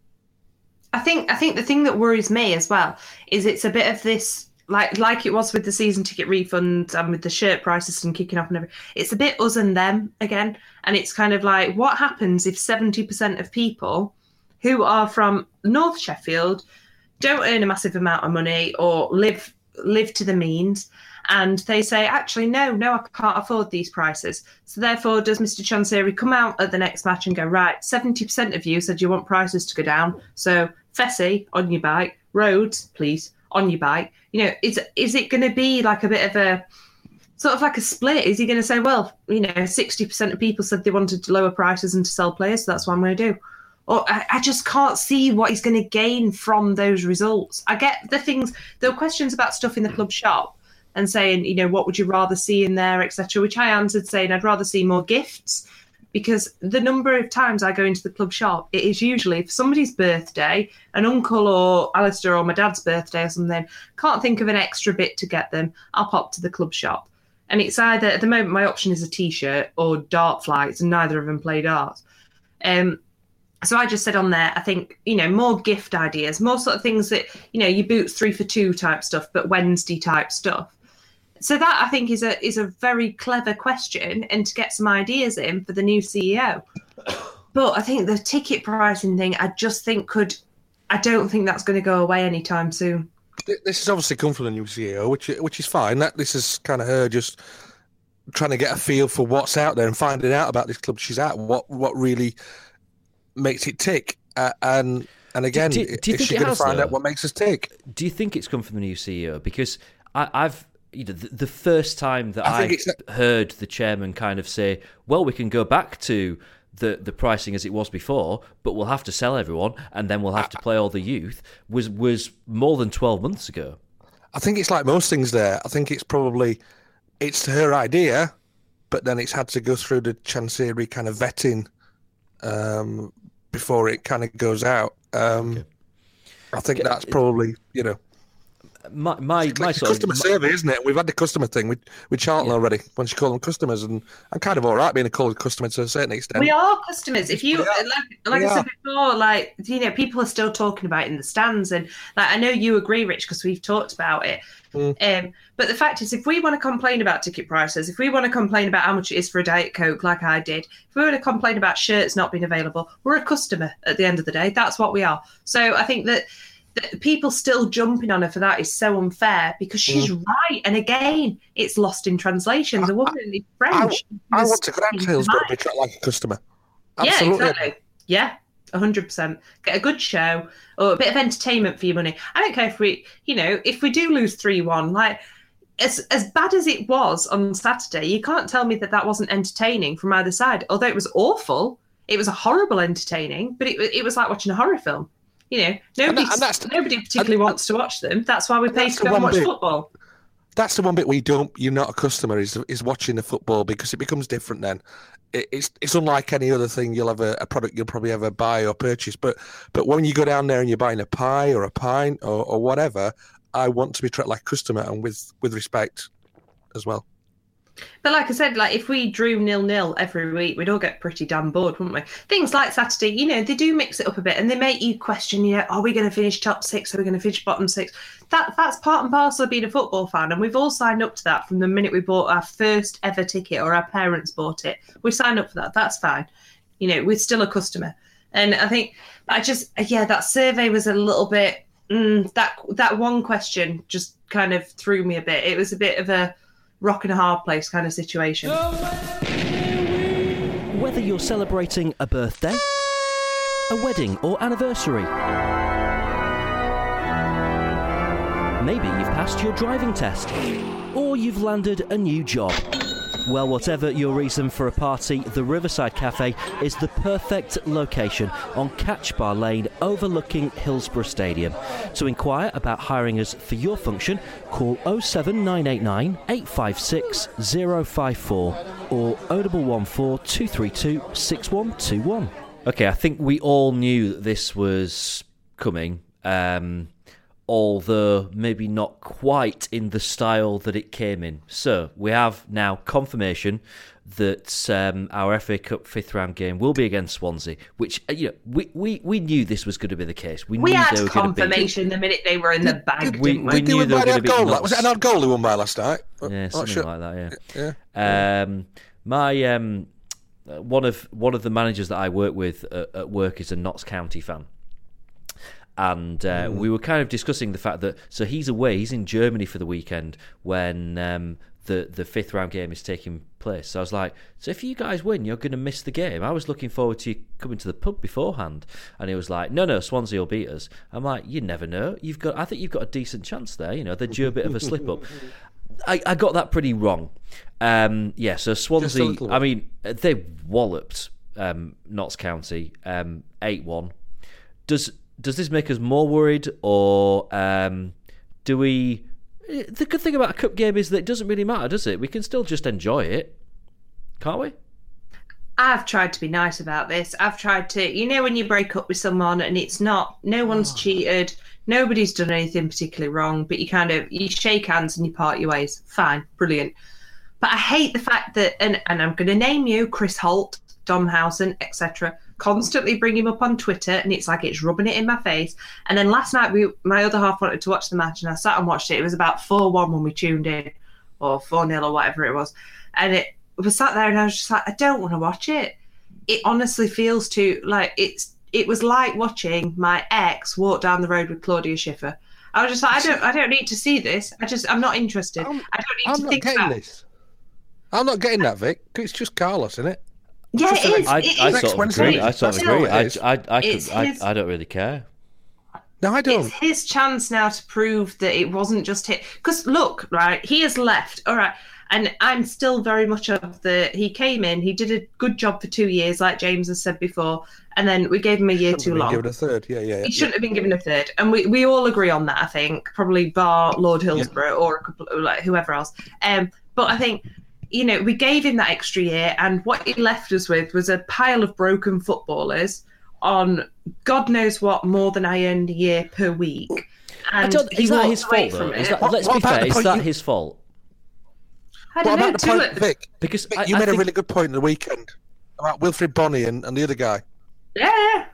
S7: I think I think the thing that worries me as well is it's a bit of this like like it was with the season ticket refunds and with the shirt prices and kicking off and everything. It's a bit us and them again, and it's kind of like what happens if seventy percent of people who are from North Sheffield don't earn a massive amount of money or live live to the means and they say actually no no i can't afford these prices. So therefore does mr Chansiri come out at the next match and go right 70% of you said you want prices to go down. So fessy on your bike. Roads please on your bike. You know is is it going to be like a bit of a sort of like a split? Is he going to say well you know 60% of people said they wanted to lower prices and to sell players so that's what i'm going to do. Or I, I just can't see what he's going to gain from those results. I get the things. There were questions about stuff in the club shop and saying, you know, what would you rather see in there, etc. Which I answered saying I'd rather see more gifts because the number of times I go into the club shop, it is usually for somebody's birthday, an uncle or Alistair or my dad's birthday or something. Can't think of an extra bit to get them. I'll pop to the club shop. And it's either at the moment my option is a t-shirt or dart flights, and neither of them play darts. Um, so I just said on there, I think, you know, more gift ideas, more sort of things that, you know, your boots three for two type stuff, but Wednesday type stuff. So that I think is a is a very clever question and to get some ideas in for the new CEO. But I think the ticket pricing thing, I just think could I don't think that's going to go away anytime soon.
S6: This has obviously come from the new CEO, which which is fine. That this is kind of her just trying to get a feel for what's out there and finding out about this club she's at. What what really makes it tick, uh, and and again,
S4: do- do you
S6: is
S4: think
S6: she going to find
S4: though?
S6: out what makes us tick?
S4: Do you think it's come from the new CEO? Because I, I've you know the, the first time that
S6: I
S4: I, heard the chairman kind of say, "Well, we can go back to." The, the pricing as it was before, but we'll have to sell everyone, and then we'll have to play all the youth. Was was more than twelve months ago.
S6: I think it's like most things there. I think it's probably it's her idea, but then it's had to go through the Chansiri kind of vetting um, before it kind of goes out. Um, I think that's probably you know
S4: My my,
S6: it's
S4: my
S6: like
S4: sort
S6: customer
S4: of,
S6: survey, isn't it? We've had the customer thing with with Charlton already. Once you call them customers, and I'm kind of all right being a called customer to a certain extent.
S7: We are customers. If you like, like
S6: We
S7: I said
S6: are.
S7: before, like you know, people are still talking about it in the stands, and like I know you agree, Rich, because we've talked about it.
S6: Mm.
S7: Um, but the fact is, if we want to complain about ticket prices, if we want to complain about how much it is for a diet coke, like I did, if we want to complain about shirts not being available, we're a customer at the end of the day. That's what we are. So I think that. That People still jumping on her for that is so unfair because she's
S6: Mm.
S7: right. And again, it's lost in translation. The woman is
S6: I,
S7: French.
S6: I want to go down to
S7: fucking
S6: Hillsborough
S7: right.
S6: and be treated like a customer.
S7: Yeah,
S6: Absolutely.
S7: exactly. Yeah, hundred percent. Get a good show or a bit of entertainment for your money. I don't care if we, you know, if we do lose three one, like as as bad as it was on Saturday, you can't tell me that that wasn't entertaining from either side. Although it was awful, it was a horrible entertaining, but it it was like watching a horror film. You know, nobody
S6: and that's-
S7: nobody particularly wants to watch them. That's why we pay to go and watch
S6: bit-
S7: football.
S6: That's the one bit we don't. You're not a customer. Is is watching the football because it becomes different. Then it, it's it's unlike any other thing you'll ever a product you'll probably ever buy or purchase. But but when you go down there and you're buying a pie or a pint or, or whatever, I want to be treated like a customer and with with respect as well.
S7: But like I said, like if we drew nil nil every week, we'd all get pretty damn bored, wouldn't we? Things like Saturday, you know, they do mix it up a bit, and they make you question, you know, are we going to finish top six? Are we going to finish bottom six? That that's part and parcel of being a football fan, and we've all signed up to that from the minute we bought our first ever ticket, or our parents bought it. We signed up for that. That's fine. You know, we're still a customer, and I think I just yeah, that survey was a little bit. Mm, that that one question just kind of threw me a bit. It was a bit of a rock and a hard place kind of situation.
S8: Whether you're celebrating a birthday, a wedding, or anniversary, maybe you've passed your driving test, or you've landed a new job. Well, whatever your reason for a party, the Riverside Cafe is the perfect location on Catch Bar Lane overlooking Hillsborough Stadium. To inquire about hiring us for your function, call 07989 856 054 or 0114 232 6121.
S4: Okay, I think we all knew that this was coming, um, although maybe not quite in the style that it came in. So we have now confirmation that um, our FA Cup fifth round game will be against Swansea, which uh, you know we, we, we knew this was going to be the case. We,
S7: We
S4: knew
S7: had
S4: they were going to be.
S7: confirmation the minute they were in the bag.
S4: we-
S7: didn't
S4: we knew
S6: win
S4: they were gonna be
S6: goal?
S4: nuts.
S6: Was it an odd goal they won by last night?
S4: Yeah,
S6: Oh,
S4: something
S6: shit.
S4: like that.
S6: Yeah.
S4: Yeah. Um, my um, one of one of the managers that I work with at, at work is a Notts County fan, and uh, we were kind of discussing the fact that so he's away, he's in Germany for the weekend when um, the the fifth round game is taking place. So I was like, so if you guys win, you're going to miss the game. I was looking forward to you coming to the pub beforehand, and he was like, no, no, Swansea will beat us. I'm like, you never know. You've got, I think you've got a decent chance there. You know, they're due a bit of a slip up. I, I got that pretty wrong. Um, yeah, so Swansea. I mean, they walloped um, Notts County um, eight one. Does does this make us more worried, or um, do we? The good thing about a cup game is that it doesn't really matter, does it? We can still just enjoy it, can't we?
S7: I've tried to be nice about this. I've tried to, you know, when you break up with someone and it's not, no one's cheated, nobody's done anything particularly wrong, but you kind of you shake hands and you part your ways. Fine, brilliant. But I hate the fact that, and, and I'm going to name you Chris Holt, Dom Housen, etc. Constantly bring him up on Twitter, and it's like it's rubbing it in my face. And then last night, we my other half wanted to watch the match, and I sat and watched it. It was about four one when we tuned in, or four 0 or whatever it was, and it was sat there, and I was just like, I don't want to watch it. It honestly feels too like it's. It was like watching my ex walk down the road with Claudia Schiffer. I was just like, I don't, I don't need to see this. I just, I'm not interested.
S6: I'm-
S7: I don't need
S6: I'm
S7: to
S6: not
S7: think about.
S6: this. I'm not getting that, Vic. It's just Carlos, isn't it?
S7: Yeah,
S6: Just
S7: it.
S4: I,
S7: it
S4: I
S7: is.
S4: Sort of agree. I sort of agree. I. I, I, could,
S7: his-
S4: I don't really care.
S6: No, I don't.
S7: It's his chance now to prove that it wasn't just hit. Because look, right, he has left. All right. And I'm still very much of the. He came in, he did a good job for two years, like James has said before, and then we gave him a year
S6: Shouldn't
S7: too
S6: have been
S7: long.
S6: Given a third. Yeah, yeah. yeah.
S7: He shouldn't have been given a third, and we, we all agree on that. I think probably bar Lord Hillsborough or a couple like whoever else. Um, but I think you know, we gave him that extra year, and what he left us with was a pile of broken footballers on God knows what more than I earned a year per week.
S4: I
S7: And
S4: don't, is that his fault though? Is that,
S6: What-
S4: let's
S6: what
S4: be fair, is that
S6: you-
S4: his fault?
S7: I
S6: What
S7: don't know.
S6: about the point,
S7: at-
S6: Vic?
S4: Because
S6: Vic,
S4: I,
S6: you
S4: I
S6: made
S4: think,
S6: a really good point in the weekend about Wilfried Bony and, and the other guy.
S7: Yeah,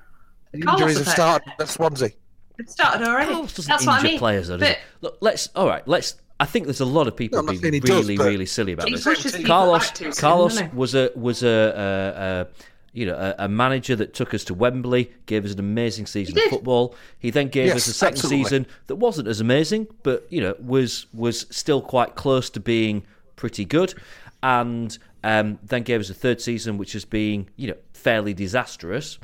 S6: The injuries have started at Swansea.
S7: it started already.
S4: Carlos doesn't
S7: That's
S4: injure
S7: what I mean.
S4: players, though,
S7: But-
S4: Look, let's all right. Let's. I think there's a lot of people
S6: No, I'm not saying
S4: being
S6: he does,
S4: really, really silly about this.
S7: pushes
S4: Carlos,
S7: back soon,
S4: Carlos
S7: doesn't
S4: was a was a, a, a you know a, a manager that took us to Wembley, gave us an amazing season of football. He then gave
S6: Yes,
S4: us a second
S6: absolutely.
S4: season that wasn't as amazing, but you know was was still quite close to being pretty good, and um, then gave us a third season which has been you know fairly disastrous.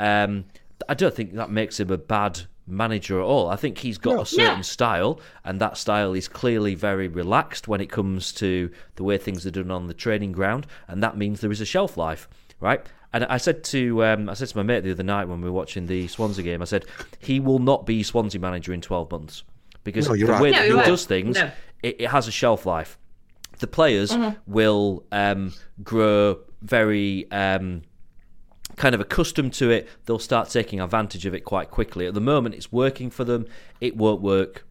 S4: Um, I don't think that makes him a bad manager at all. I think he's got a certain
S7: No.
S4: style, and that style is clearly very relaxed when it comes to the way things are done on the training ground, and that means there is a shelf life, right? And I said to um, I said to my mate the other night when we were watching the Swansea game, I said he will not be Swansea manager in twelve months because
S6: No,
S4: the
S6: right.
S4: way
S7: No,
S4: that
S7: he
S4: he
S7: won't.
S4: does things,
S7: No.
S4: it, it has a shelf life. The players
S7: Mm-hmm.
S4: will um, grow very. Um, kind of accustomed to it, they'll start taking advantage of it quite quickly. At the moment, it's working for them. It won't work,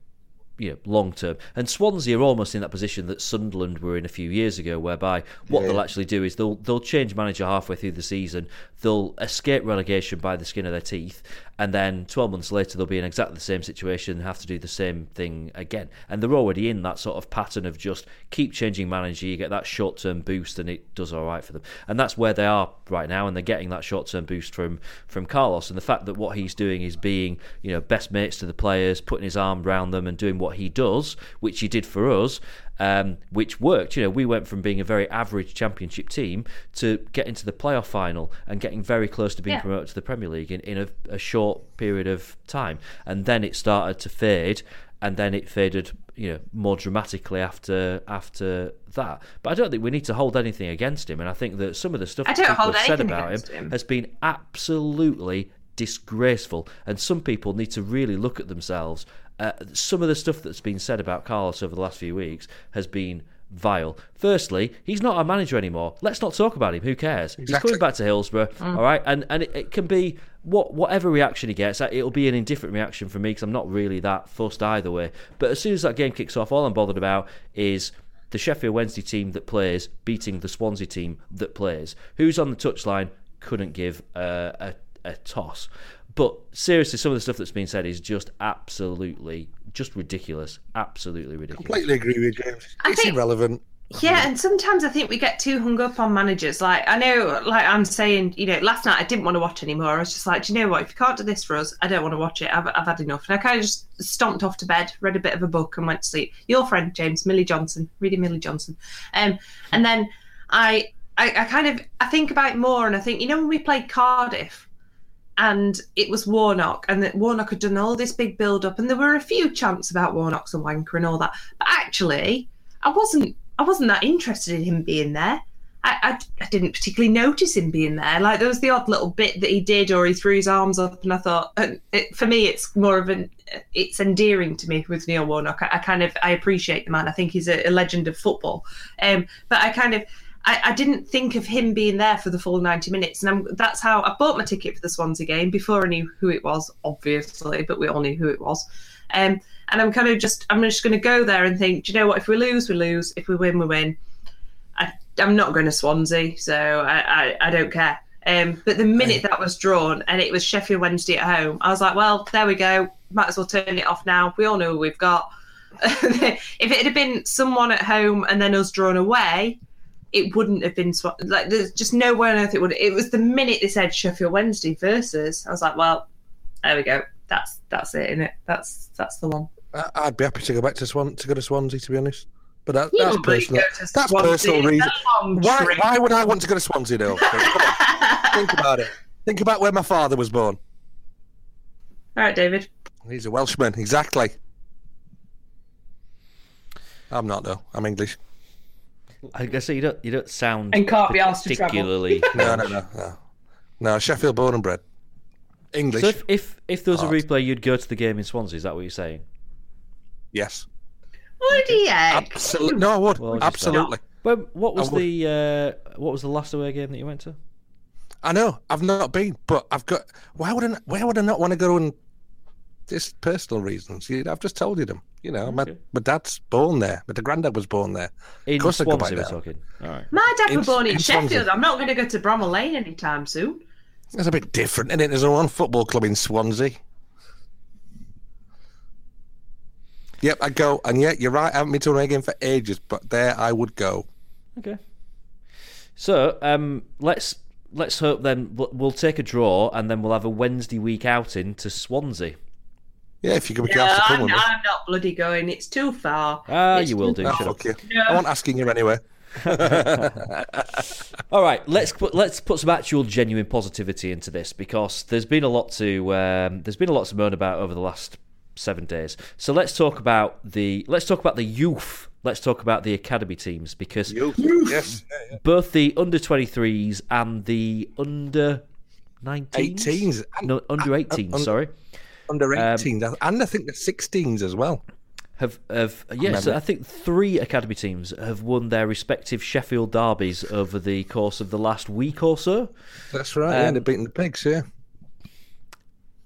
S4: you know, long term. And Swansea are almost in that position that Sunderland were in a few years ago, whereby what they'll actually do is they'll they'll change manager halfway through the season. They'll escape relegation by the skin of their teeth, and then 12 months later they'll be in exactly the same situation and have to do the same thing again. And they're already in that sort of pattern of just keep changing manager, you get that short term boost, and it does all right for them. And that's where they are right now, and they're getting that short term boost from from Carlos. And the fact that what he's doing is being, you know, best mates to the players, putting his arm around them, and doing what he does, which he did for us. Um, which worked. You know, we went from being a very average championship team to getting to the playoff final and getting very close to being
S7: Yeah.
S4: promoted to the Premier League in, in a, a short period of time. And then it started to fade, and then it faded, you know, more dramatically after after that. But I don't think we need to hold anything against him. And I think that some of the stuff people have said about him,
S7: him.
S4: has been absolutely disgraceful. And some people need to really look at themselves. Uh, some of the stuff that's been said about Carlos over the last few weeks has been vile. Firstly, he's not our manager anymore. Let's not talk about him. Who cares? He's coming back to Hillsborough, all right? And and it, it can be what whatever reaction he gets. It'll be an indifferent reaction from me because I'm not really that fussed either way. But as soon as that game kicks off, all I'm bothered about is the Sheffield Wednesday team that plays beating the Swansea team that plays. Who's on the touchline? Couldn't give uh, a a toss. But seriously, some of the stuff that's been said is just absolutely, just ridiculous. Absolutely ridiculous.
S6: Completely agree with you, James.
S7: I
S6: It's
S7: think-
S6: irrelevant.
S7: Yeah, and sometimes I think we get too hung up on managers. Like I know, like I'm saying, you know, last night I didn't want to watch anymore. I was just like, do you know what? If you can't do this for us, I don't want to watch it. I've, I've had enough. And I kind of just stomped off to bed, read a bit of a book, and went to sleep. Your friend James Milly Johnson, reading Milly Johnson, um, and then I, I, I kind of I think about it more, and I think you know when we played Cardiff, and it was Warnock, and that Warnock had done all this big build up, and there were a few chants about Warnock's a wanker and all that, but actually, I wasn't I wasn't that interested in him being there. I, I, I didn't particularly notice him being there. Like there was the odd little bit that he did, or he threw his arms up, and I thought, and it, for me, it's more of an, it's endearing to me with Neil Warnock. I, I kind of, I appreciate the man. I think he's a, a legend of football. Um, but I kind of, I, I didn't think of him being there for the full ninety minutes, and I'm, that's how I bought my ticket for the Swansea game before I knew who it was, obviously, but we all knew who it was. Um, and I'm kind of just, I'm just going to go there and think, do you know what? If we lose, we lose. If we win, we win. I, I'm not going to Swansea, so I, I, I don't care. Um, but the minute that was drawn and it was Sheffield Wednesday at home, I was like, well, there we go. Might as well turn it off now. We all know who we've got. if it had been someone at home and then us drawn away, it wouldn't have been Swan- like there's just no way on earth it would. It was the minute they said Sheffield Wednesday versus. I was like, well, there we go. That's that's it, isn't it? That's that's the one.
S6: I'd be happy to go back to Swan to go to Swansea, to be honest. But that, that's personal. That's personal reason. Why,
S7: trip.
S6: why would I want to go to Swansea, though? Think about it. Think about where my father was born.
S7: All right, David.
S6: He's a Welshman, exactly. I'm not though. I'm English.
S4: I guess you don't you don't sound
S7: And can't be asked to travel.
S4: particularly.
S6: No, no, no, no. No, Sheffield born and bred. English.
S4: So if, if if there was a replay, you'd go to the game in Swansea. Is that what you're saying?
S6: yes.
S7: Would he? eh?
S6: Absolutely. No, I would.
S4: What would you say?
S6: Absolutely.
S4: Well, what was the uh, what was the last away game that you went to?
S6: I know I've not been, but I've got. Why would I? not- Why would I not want to go and? Just personal reasons. You- I've just told you them. You know, my, my dad's born there, but the granddad was born there.
S4: In
S6: of course, I'd go back
S4: Swansea, we're
S6: there.
S4: talking. All right.
S7: My dad
S6: In-
S7: was born in,
S6: in Swansea.
S7: Sheffield. I'm not going to go to Bramall Lane anytime soon.
S6: That's a bit different, isn't it? There's only one football club in Swansea. Yep, I go, and yeah, you're right. I haven't been to an away game for ages, but there I would go.
S4: Okay. So um, let's let's hope then we'll, we'll take a draw and then we'll have a Wednesday week outing to Swansea.
S6: Yeah, if you could be
S7: No,
S6: asked to come
S7: I'm,
S6: with me.
S7: I'm not bloody going. It's too far.
S4: Ah,
S7: It's
S4: you will
S7: too
S4: do.
S6: Oh,
S4: Shut up.
S6: fuck you. I wasn't asking you anyway.
S4: All right, let's put let's put some actual genuine positivity into this because there's been a lot to um, there's been a lot to moan about over the last seven days. So let's talk about the let's talk about the youth. Let's talk about the academy teams because
S6: You, yes,
S4: both the under 23s and the under 19s,
S6: 18s.
S4: no under 18s,
S6: un-
S4: sorry,
S6: under
S4: Um,
S6: and I think the 16s as well.
S4: have have yes,
S6: Remember.
S4: I think three academy teams have won their respective Sheffield derbies over the course of the last week or so.
S6: That's right. yeah,
S4: Um,
S6: they're beating the pigs. Yeah.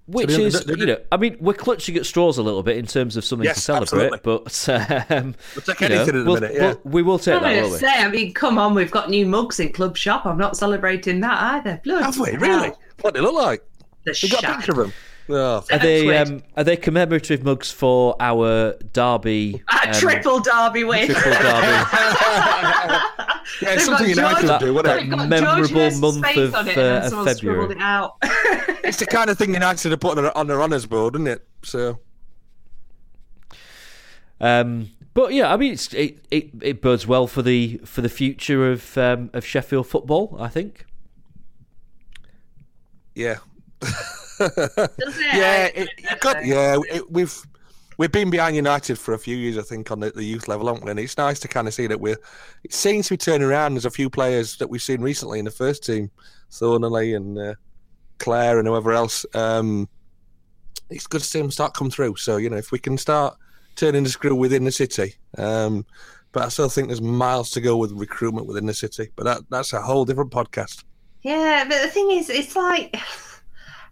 S4: Which
S6: the-
S4: is,
S6: the- the-
S4: you know, I mean, we're clutching at straws a little bit in terms of something to celebrate,
S6: absolutely.
S4: but um,
S6: We'll take
S4: you know,
S6: anything at the
S4: we'll-
S6: minute, yeah.
S4: we'll- we will take
S7: I'm
S4: that,
S7: going
S4: won't
S7: to
S4: we?
S7: say, I mean, come on, we've got new mugs in Club Shop. I'm not celebrating that either. Bloody
S6: Have we
S7: hell.
S6: really? What do they look like?
S7: The
S6: You got a picture of them? Oh,
S4: Are they um, are they commemorative mugs for our derby?
S7: A
S4: um,
S7: triple derby win.
S4: triple derby.
S6: yeah, it's something
S7: got
S6: United
S7: George-
S6: do, wouldn't
S4: that-
S6: it?
S7: They've got
S4: memorable month
S7: face
S4: of,
S7: it
S4: uh, of February.
S7: it out.
S6: It's the kind of thing United are putting on their- on their honours board, isn't it? So
S4: Um, but yeah, I mean, it's, it, it it bodes well for the for the future of um, of Sheffield football. I think.
S6: yeah,
S7: It?
S6: yeah, it, got yeah. It, we've we've been behind United for a few years, I think, on the, the youth level, haven't we? And it's nice to kind of see that we're. It seems to be turning around. There's a few players that we've seen recently in the first team, Thorniley and uh, Clare and whoever else. Um, it's good to see them start come through. So you know, if we can start turning the screw within the city. Um, but I still think there's miles to go with recruitment within the city. But that that's a whole different podcast.
S7: Yeah, but the thing is, it's like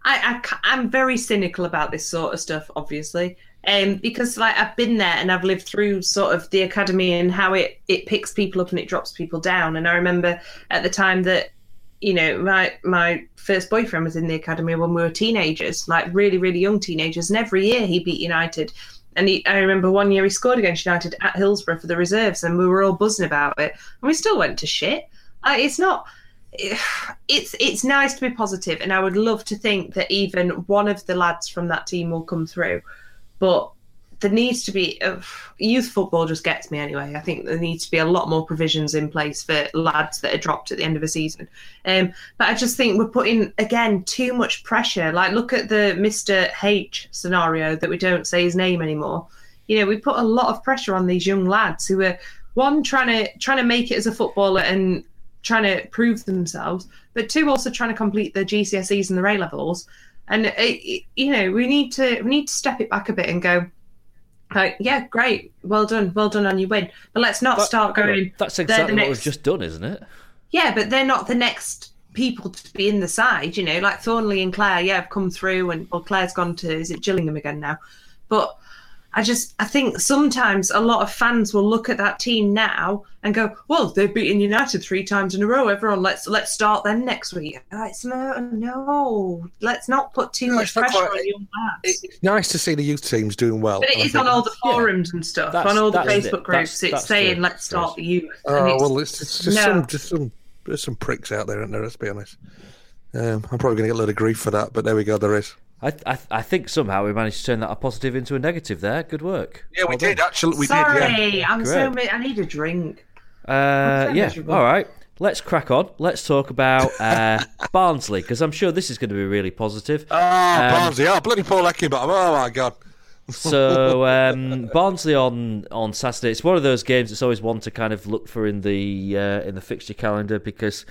S7: I, I am very cynical about this sort of stuff, obviously, um, because like I've been there and I've lived through sort of the academy and how it it picks people up and it drops people down. And I remember at the time that you know my my first boyfriend was in the academy when we were teenagers, like really really young teenagers, and every year he beat United. And he, I remember one year he scored against United at Hillsborough for the reserves, and we were all buzzing about it. And we still went to shit. It's not it's it's nice to be positive and i would love to think that even one of the lads from that team will come through but there needs to be uh, youth football just gets me anyway. I think there needs to be a lot more provisions in place for lads that are dropped at the end of a season. Um, but i just think we're putting again too much pressure. Like look at the mr h scenario that we don't say his name anymore. You know we put a lot of pressure on these young lads who are one trying to trying to make it as a footballer and trying to prove themselves, but two also trying to complete the GCSEs and the A levels. And it, it- you know, we need to we need to step it back a bit and go, like, yeah, great, well done, well done on your win. But let's not
S4: That-
S7: start going.
S4: That's exactly
S7: the
S4: what we've just done, isn't it?
S7: Yeah, but they're not the next people to be in the side. You know, like Thorniley and Clare, yeah, have come through, and well, Clare's gone to is it Gillingham again now? But I just I think sometimes a lot of fans will look at that team now and go, "Well, they've beaten United three times in a row. Everyone, let's let's start them next week." Like, it's no, no, let's not put too
S6: No,
S7: much pressure
S6: quite-
S7: on young lads.
S6: It's nice to see the youth teams doing well.
S7: But it
S6: and I
S7: is
S6: think-
S7: on all the forums and stuff, on all the
S4: that's it.
S7: Facebook
S4: That's-
S7: groups. It's
S4: that's
S7: saying,
S4: the-
S7: "Let's start the youth." and
S6: Oh
S7: it's-
S6: well, it's, it's just
S7: no.
S6: some just some there's some pricks out there, aren't there? Let's be honest. Um, I'm probably going to get a load of grief for that, but there we go. There is.
S4: I, I I think somehow we managed to turn that a positive into a negative there. Good work.
S6: Yeah, we
S4: Well
S6: did
S4: done.
S6: actually. We
S7: Sorry,
S6: did. Yeah.
S7: I'm so.
S4: Great.
S7: mi- I need a drink.
S4: Uh,
S7: so
S4: yeah.
S7: miserable.
S4: All right. Let's crack on. Let's talk about uh, Barnsley because I'm sure this is going to be really positive.
S6: Oh,
S4: Um,
S6: Barnsley! Oh, bloody Paul Heckingbottom! Oh my God!
S4: So um, Barnsley on on Saturday. It's one of those games. It's always one to kind of look for in the uh, in the fixture calendar because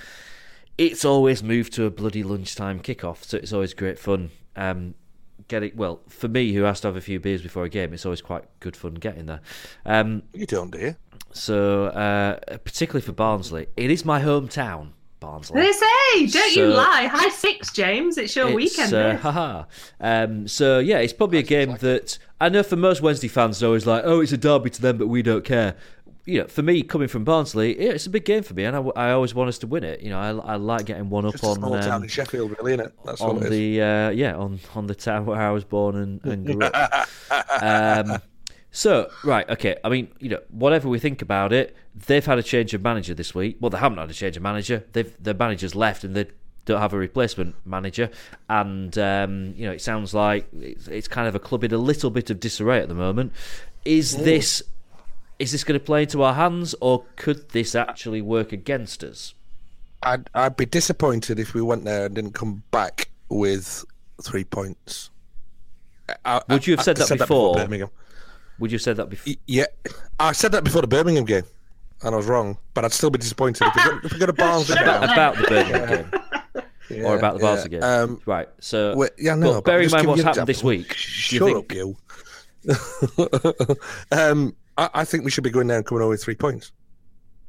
S4: it's always moved to a bloody lunchtime kickoff. So it's always great fun. Um, getting well for me who has to have a few beers before a game. It's always quite good fun getting there. Um,
S6: You don't, do you?
S4: so uh, particularly for Barnsley, it is my hometown. Barnsley.
S7: They say, don't you lie. High six, James. It's your
S4: It's,
S7: weekend.
S4: uh, haha. Um, so yeah, it's probably a game that I know for most Wednesday fans, they're always like, "Oh, it's a derby to them, but we don't care." You know, for me, coming from Barnsley, yeah, it's a big game for me, and I, I always want us to win it. You know, I, I like getting one up
S6: Just a
S4: on um,
S6: in Sheffield, really, isn't it? That's
S4: on
S6: it is.
S4: the uh, yeah on on the town where I was born and, and grew up. um, so right, okay. I mean, you know, whatever we think about it, they've had a change of manager this week. Well, they haven't had a change of manager. They've their manager's left, and they don't have a replacement manager. And um, you know, it sounds like it's, it's kind of a club in a little bit of disarray at the moment. Is this is this going to play into our hands, or could this actually work against us?
S6: I'd, I'd be disappointed if we went there and didn't come back with three points. I,
S4: Would you have
S6: I-
S4: said
S6: I
S4: that before?
S6: Birmingham.
S4: Would you have said that before?
S6: Yeah, I said that before the Birmingham game, and I was wrong. But I'd still be disappointed if we got, if we go to Barnsley
S4: about, about the Birmingham game.
S6: Yeah,
S4: or about the
S6: yeah.
S4: Barca game.
S6: Um,
S4: right. So,
S6: well, yeah, no,
S4: but
S6: but
S4: bearing in mind what's
S6: you an
S4: happened this
S6: example.
S4: week, do
S6: Shut
S4: you think,
S6: up, you. um, I, I think we should be going and coming away three points.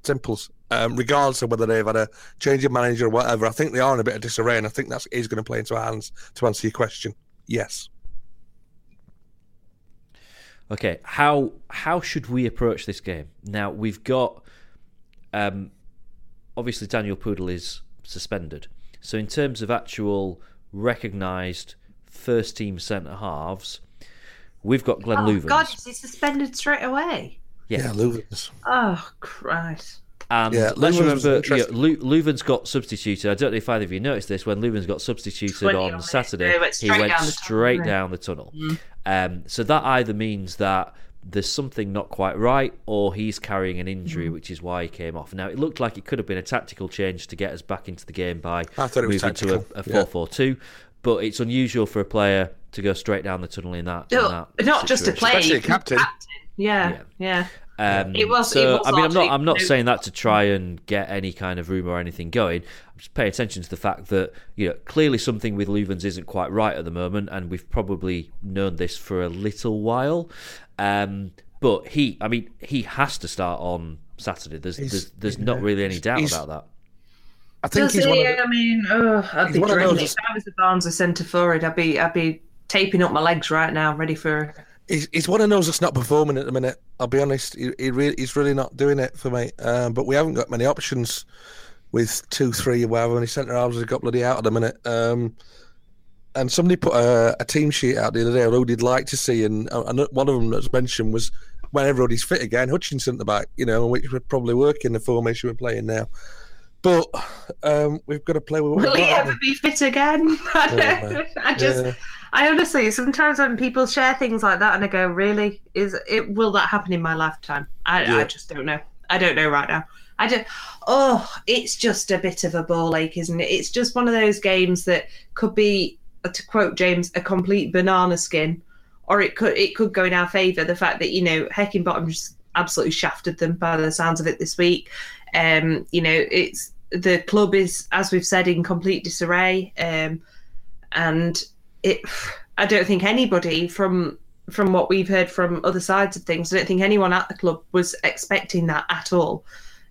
S6: Simples. Um, regardless of whether they've had a change of manager or whatever, I think they are in a bit of disarray, and I think that is going to play into our hands to answer your question. Yes.
S4: Okay, how how should we approach this game? Now we've got, um, obviously Daniel Pudil is suspended, so in terms of actual recognised first team centre halves, we've got Glenn
S7: oh,
S4: Loovens.
S7: God, is he suspended straight away?
S4: Yeah.
S6: Yeah, Loovens.
S7: Oh, Christ.
S4: And
S6: Yeah,
S4: let's
S6: Loovens
S4: remember,
S6: interesting.
S4: yeah, Lu- Loovens got substituted. I don't know if either of you noticed this. When Loovens got substituted on
S7: on.
S4: Saturday,
S7: He went
S4: he
S7: straight
S4: went
S7: down the tunnel,
S4: straight
S7: didn't
S4: down the tunnel.
S7: Mm.
S4: Um, so that either means that there's something not quite right, or he's carrying an injury,
S7: Mm.
S4: which is why he came off. Now it looked like it could have been a tactical change to get us back into the game by
S6: I thought it was
S4: moving to a,
S6: tactical,
S4: a
S6: yeah.
S4: 4-4-2. But it's unusual for a player to go straight down the tunnel in that. in that
S7: not just a player,
S6: Especially a captain.
S7: Yeah, yeah.
S4: Um,
S7: It was-
S4: So
S7: it was
S4: I mean, I'm not. I'm not
S7: no-
S4: saying that to try and get any kind of rumor or anything going. I'm just paying attention to the fact that you know clearly something with Loovens isn't quite right at the moment, and we've probably known this for a little while. Um, but he, I mean, he has to start on Saturday. There's there's, there's not really any doubt about that.
S6: I think
S7: Does
S6: he's
S7: he?
S6: one of the,
S7: I mean, oh, I'd be dreading
S6: those-
S7: If I was the Barnes centre forward, I'd be, I'd be taping up my legs right now, ready for.
S6: he's, he's one of those that's not performing at the minute. I'll be honest, he, he really, he's really not doing it for me. Um, but we haven't got many options with two, three, whatever many centre halves we've got bloody out at the minute. Um, and somebody put a, a team sheet out the other day of who they'd like to see, and, uh, and one of them that's mentioned was when everybody's fit again, Hutchinson at the back, you know, which would probably work in the formation we're playing now. But um, we've got to play with
S7: Will he ever be fit again? I,
S6: Yeah.
S7: I just,
S6: Yeah.
S7: I honestly, sometimes when people share things like that, and I go, "Really, is it? Will that happen in my lifetime?" I,
S6: Yeah.
S7: I just don't know. I don't know right now. I just, oh, it's just a bit of a ball ache, isn't it? It's just one of those games that could be, to quote James, a complete banana skin, or it could it could go in our favour. The fact that you know Heckingbottom just absolutely shafted them by the sounds of it this week. Um, you know, it's the club is, as we've said, in complete disarray, um, and it. I don't think anybody from from what we've heard from other sides of things, I don't think anyone at the club was expecting that at all.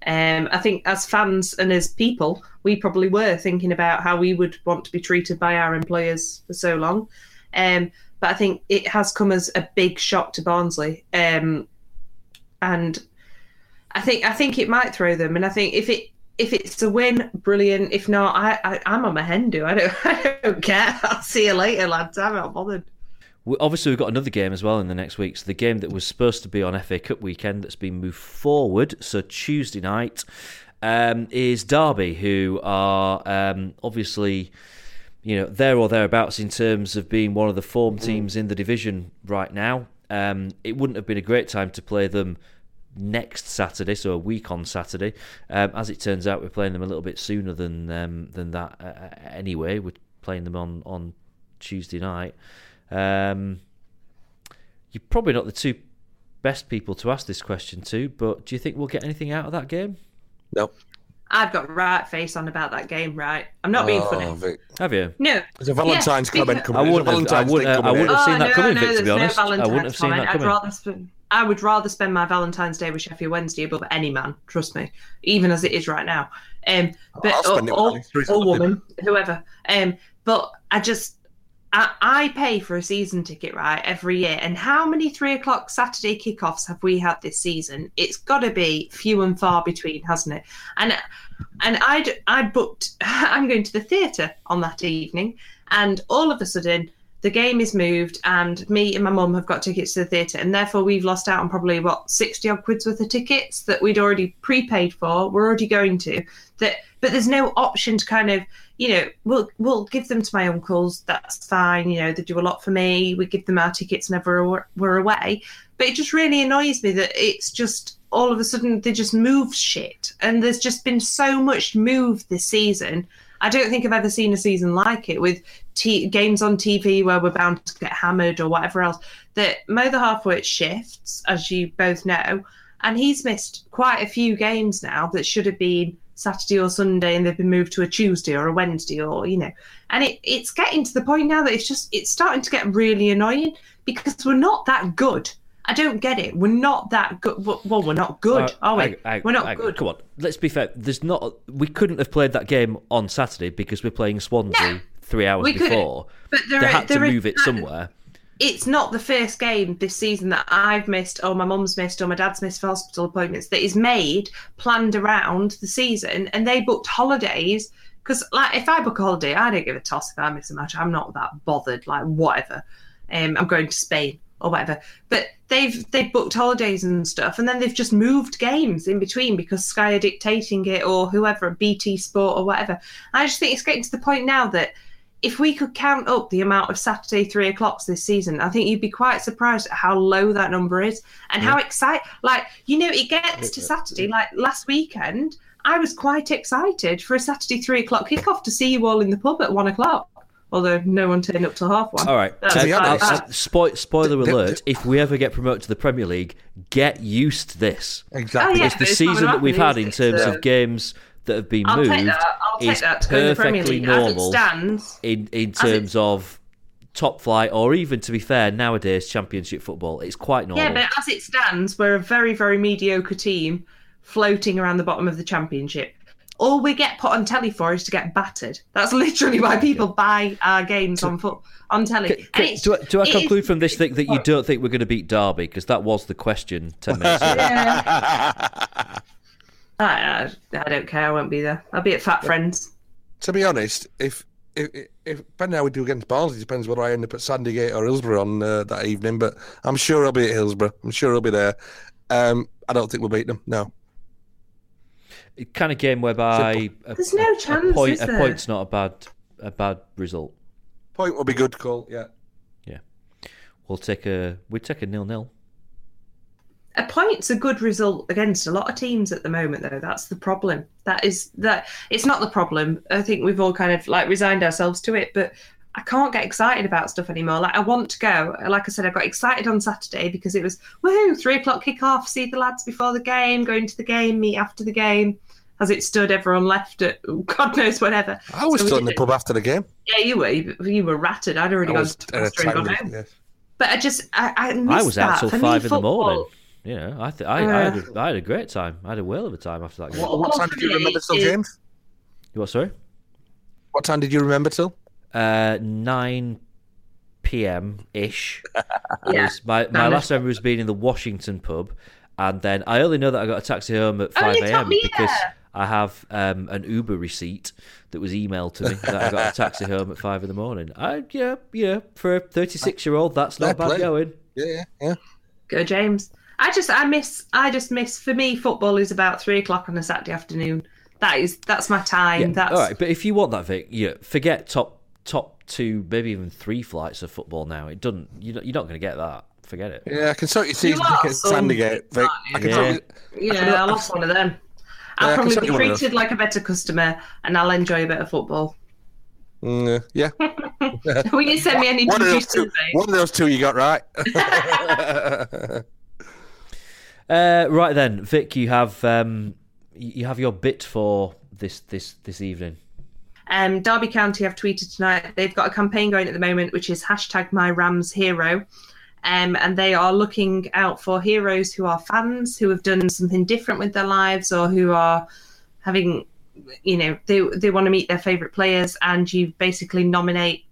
S7: Um, I think as fans and as people, we probably were thinking about how we would want to be treated by our employers for so long. Um, but I think it has come as a big shock to Barnsley. Um, and I think I think it might throw them. And I think if it if it's a win, brilliant. If not, I, I I'm on my hen. I don't I don't care. I'll see you later, lads. I'm not bothered.
S4: We- Obviously, we've got another game as well in the next week. So the game that was supposed to be on FA Cup weekend that's been moved forward. So Tuesday night um, is Derby, who are um, obviously, you know, there or thereabouts in terms of being one of the form teams in the division right now. Um, it wouldn't have been a great time to play them next Saturday, so a week on Saturday. Um, as it turns out, we're playing them a little bit sooner than um, than that. Uh, anyway, we're playing them on on Tuesday night. Um, you're probably not the two best people to ask this question to, but do you think we'll get anything out of that game?
S6: No.
S7: I've got right face on about that game, right? I'm not being
S6: Oh,
S7: funny.
S6: Vic.
S4: Have you?
S7: No.
S6: There's a Valentine's
S7: Yeah,
S6: comment coming.
S4: I wouldn't have- I
S6: Valentine's
S4: wouldn't- I wouldn't have seen that coming,
S7: no,
S4: Vic, to
S7: there's
S4: be
S7: no
S4: honest. I wouldn't have
S7: Valentine's
S4: seen that
S7: comment.
S4: coming.
S7: I'd rather spend, I would rather spend my Valentine's Day with Sheffield Wednesday above any man. Trust me, even as it is right now. Um, but
S6: it
S7: or, or woman, whoever. Um, but I just. I, I pay for a season ticket, right, every year. And how many three o'clock Saturday kickoffs have we had this season? It's got to be few and far between, hasn't it? And and I'd I booked. I'm going to the theatre on that evening, and all of a sudden the game is moved, and me and my mum have got tickets to the theatre, and therefore we've lost out on probably what sixty odd quid's worth of tickets that we'd already prepaid for. We're already going to that, but there's no option to kind of you know we'll we'll give them to my uncles. That's fine. You know they do a lot for me. We give them our tickets whenever we're- we're away. But it just really annoys me that it's just all of a sudden they just move shit, and there's just been so much move this season. I don't think I've ever seen a season like it with t- games on TV where we're bound to get hammered or whatever else. That Mo the Halfwit shifts, as you both know, and he's missed quite a few games now that should have been Saturday or Sunday and they've been moved to a Tuesday or a Wednesday or you know. And it, it's getting to the point now that it's just it's starting to get really annoying because we're not that good. I don't get it. We're not that good. Well, we're not good,
S4: Uh,
S7: are we?
S4: hang- hang-
S7: we're not
S4: hang-
S7: good.
S4: Come on, let's be fair. There's not. We couldn't have played that game on Saturday because we're playing Swansea three hours before.
S7: But there
S4: they
S7: are-
S4: had to
S7: there are-
S4: move it somewhere.
S7: it's not the first game this season that I've missed, or my mum's missed, or my dad's missed for hospital appointments that is made planned around the season, and they booked holidays. Because, like, if I book a holiday, I don't give a toss if I miss a match. I'm not that bothered. Like, whatever. Um, I'm going to Spain or whatever. But they've they've booked holidays and stuff, and then they've just moved games in between because Sky are dictating it, or whoever, BT Sport or whatever. I just think it's getting to the point now that if we could count up the amount of Saturday three o'clocks this season, I think you'd be quite surprised at how low that number is and how excited. Like you know, it gets to Saturday. Like last weekend, I was quite excited for a Saturday three o'clock kickoff to see you all in the pub at one o'clock. Although no one turned up to half one.
S4: All right.
S7: That's
S4: uh,
S6: be honest-
S4: uh,
S7: that.
S4: spoil, spoiler
S6: The- the-
S4: alert: If we ever get promoted to the Premier League, get used to this.
S6: Exactly.
S7: Oh, yeah.
S4: It's the
S7: but it's not
S4: season that we've had in terms
S7: So-
S4: of games that have been
S7: I'll
S4: moved
S7: take that. I'll take
S4: is
S7: that to go in
S4: perfectly
S7: League. As it
S4: normal
S7: stands,
S4: in in
S7: as it-
S4: terms of top flight, or even to be fair, nowadays Championship football. It's quite normal.
S7: Yeah, but as it stands, we're a very, very mediocre team floating around the bottom of the championship. All we get put on telly for is to get battered. That's literally why people buy our games on foot on telly.
S4: C-
S7: And
S4: c- do, I- do I
S7: it is-
S4: conclude from this thing that you don't think we're going to beat Derby? Because that was the question ten minutes ago.
S7: Yeah. I, I, I don't care. I won't be there. I'll be at Fat Friends.
S6: to be honest, if if, if depending how we do against Barnsley, it depends whether I end up at Sandygate or Hillsborough on uh, that evening. But I'm sure I'll be at Hillsborough. I'm sure I'll be there. Um, I don't think we'll beat them. No.
S4: Kind of game whereby a,
S7: There's no
S4: a
S7: chance,
S4: point
S7: is
S4: a point's not a bad a bad result.
S6: Point will be good, Cole. Yeah. Yeah.
S4: We'll take a we take a nil nil.
S7: A point's a good result against a lot of teams at the moment, though. That's the problem. That is that it's not the problem. I think we've all kind of like resigned ourselves to it, but I can't get excited about stuff anymore. Like I want to go. Like I said, I got excited on Saturday because it was woohoo, three o'clock kickoff, see the lads before the game, going to the game, meet after the game. As it stood, everyone left at God knows whatever.
S6: I was
S7: So
S6: still in the pub after the game.
S7: Yeah, you were. You, you were ratted. I'd already
S6: I
S7: gone
S6: was
S7: to uh,
S6: at a
S7: and gone home.
S6: yes.
S7: But I just, I, I missed
S4: I was out till
S7: For me,
S4: five in the morning. You know, I th- I, I, had a, I had a great time. I had a whale of a time after that game.
S6: What, what time did you remember till, James?
S4: What sorry?
S6: What time did you remember till?
S4: Uh, nine p.m. ish.
S7: Yeah.
S4: My my last memory was being in the Washington pub, and then I only know that I got a taxi home at
S7: Oh,
S4: five
S7: you took
S4: a.m.
S7: me
S4: because
S7: there.
S4: I have um, an Uber receipt that was emailed to me that I got a taxi home at five in the morning. I yeah yeah for a thirty-six year old that's not
S6: Fair
S4: bad
S6: play.
S4: going.
S6: Yeah, yeah, yeah.
S7: Go James. I just I miss I just miss for me football is about three o'clock on a Saturday afternoon. That is that's my time.
S4: Yeah,
S7: that's
S4: all right. But if you want that, Vic, yeah, forget top top two, maybe even three flights of football now. It doesn't. You're not, you're not going to get that. Forget it.
S6: Yeah, I can sort your season
S7: lost
S6: tickets Sandygate, Vic. I can
S4: Yeah.
S6: sort you,
S7: yeah, I lost one of them. I'll
S6: Yeah,
S7: probably be
S6: you one of those.
S7: treated like a better customer and I'll enjoy a bit of football.
S6: Mm, yeah.
S7: Will you send me any
S6: one, of those two,
S7: mate?
S6: one of those two you got right.
S4: Uh, right then, Vic, you have um, you have your bit for this this this evening.
S7: Um, Derby County have tweeted tonight. They've got a campaign going at the moment, which is hashtag My Rams Hero. Um, and they are looking out for heroes who are fans who have done something different with their lives or who are having, you know, they they want to meet their favorite players, and you basically nominate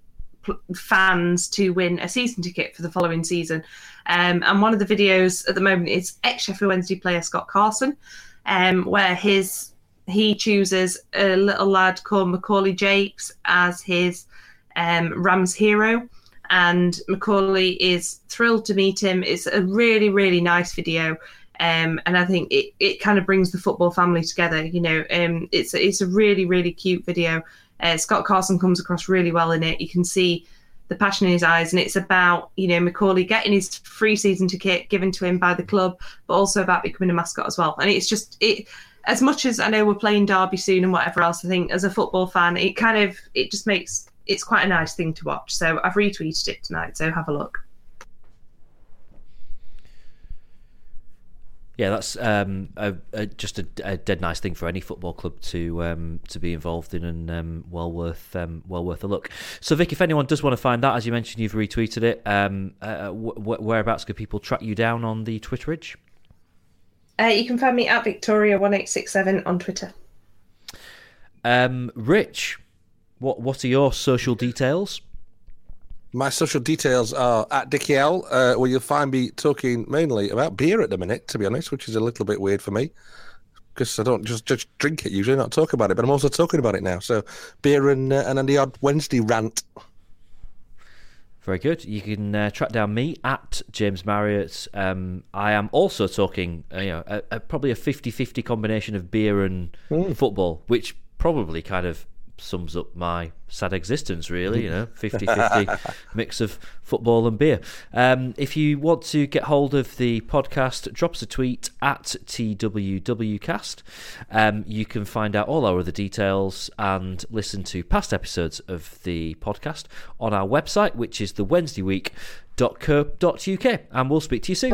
S7: fans to win a season ticket for the following season. Um, and one of the videos at the moment is ex Sheffield Wednesday player Scott Carson, um, where his he chooses a little lad called Macaulay Jakes as his um, Rams hero. And Macaulay is thrilled to meet him. It's a really, really nice video. Um, and I think it, it kind of brings the football family together. You know, um, it's it's a really really cute video. Uh, Scott Carson comes across really well in it. You can see the passion in his eyes, and it's about you know Macaulay getting his free season ticket given to him by the club, but also about becoming a mascot as well. And it's just it. As much as I know we're playing Derby soon and whatever else, I think as a football fan, it kind of it just makes it's quite a nice thing to watch. So I've retweeted it tonight. So have a look.
S4: Yeah, that's um, a, a, just a, a, dead nice thing for any football club to um, to be involved in, and um, well worth um, well worth a look. So, Vic, if anyone does want to find that, as you mentioned, you've retweeted it. Um, uh, wh- whereabouts could people track you down on the Twitterage?
S7: Uh, you can find me at Victoria one eight six seven on Twitter.
S4: Um, Rich, what what are your social details?
S6: My social details are at Dickie L, uh, where you'll find me talking mainly about beer at the minute, to be honest, which is a little bit weird for me because I don't just, just drink it usually, not talk about it, but I'm also talking about it now. So beer and uh, and then the odd Wednesday rant.
S4: Very good. You can uh, track down me at James Marriott. Um, I am also talking, uh, you know, a, a, probably a 50-50 combination of beer and mm. football, which probably kind of sums up my sad existence, really. You know, 50 50 mix of football and beer. Um, if you want to get hold of the podcast, drop us a tweet at TWWcast. Um, you can find out all our other details and listen to past episodes of the podcast on our website, which is the Wednesday Week. Wednesdayweek.co.uk. And we'll speak to you soon.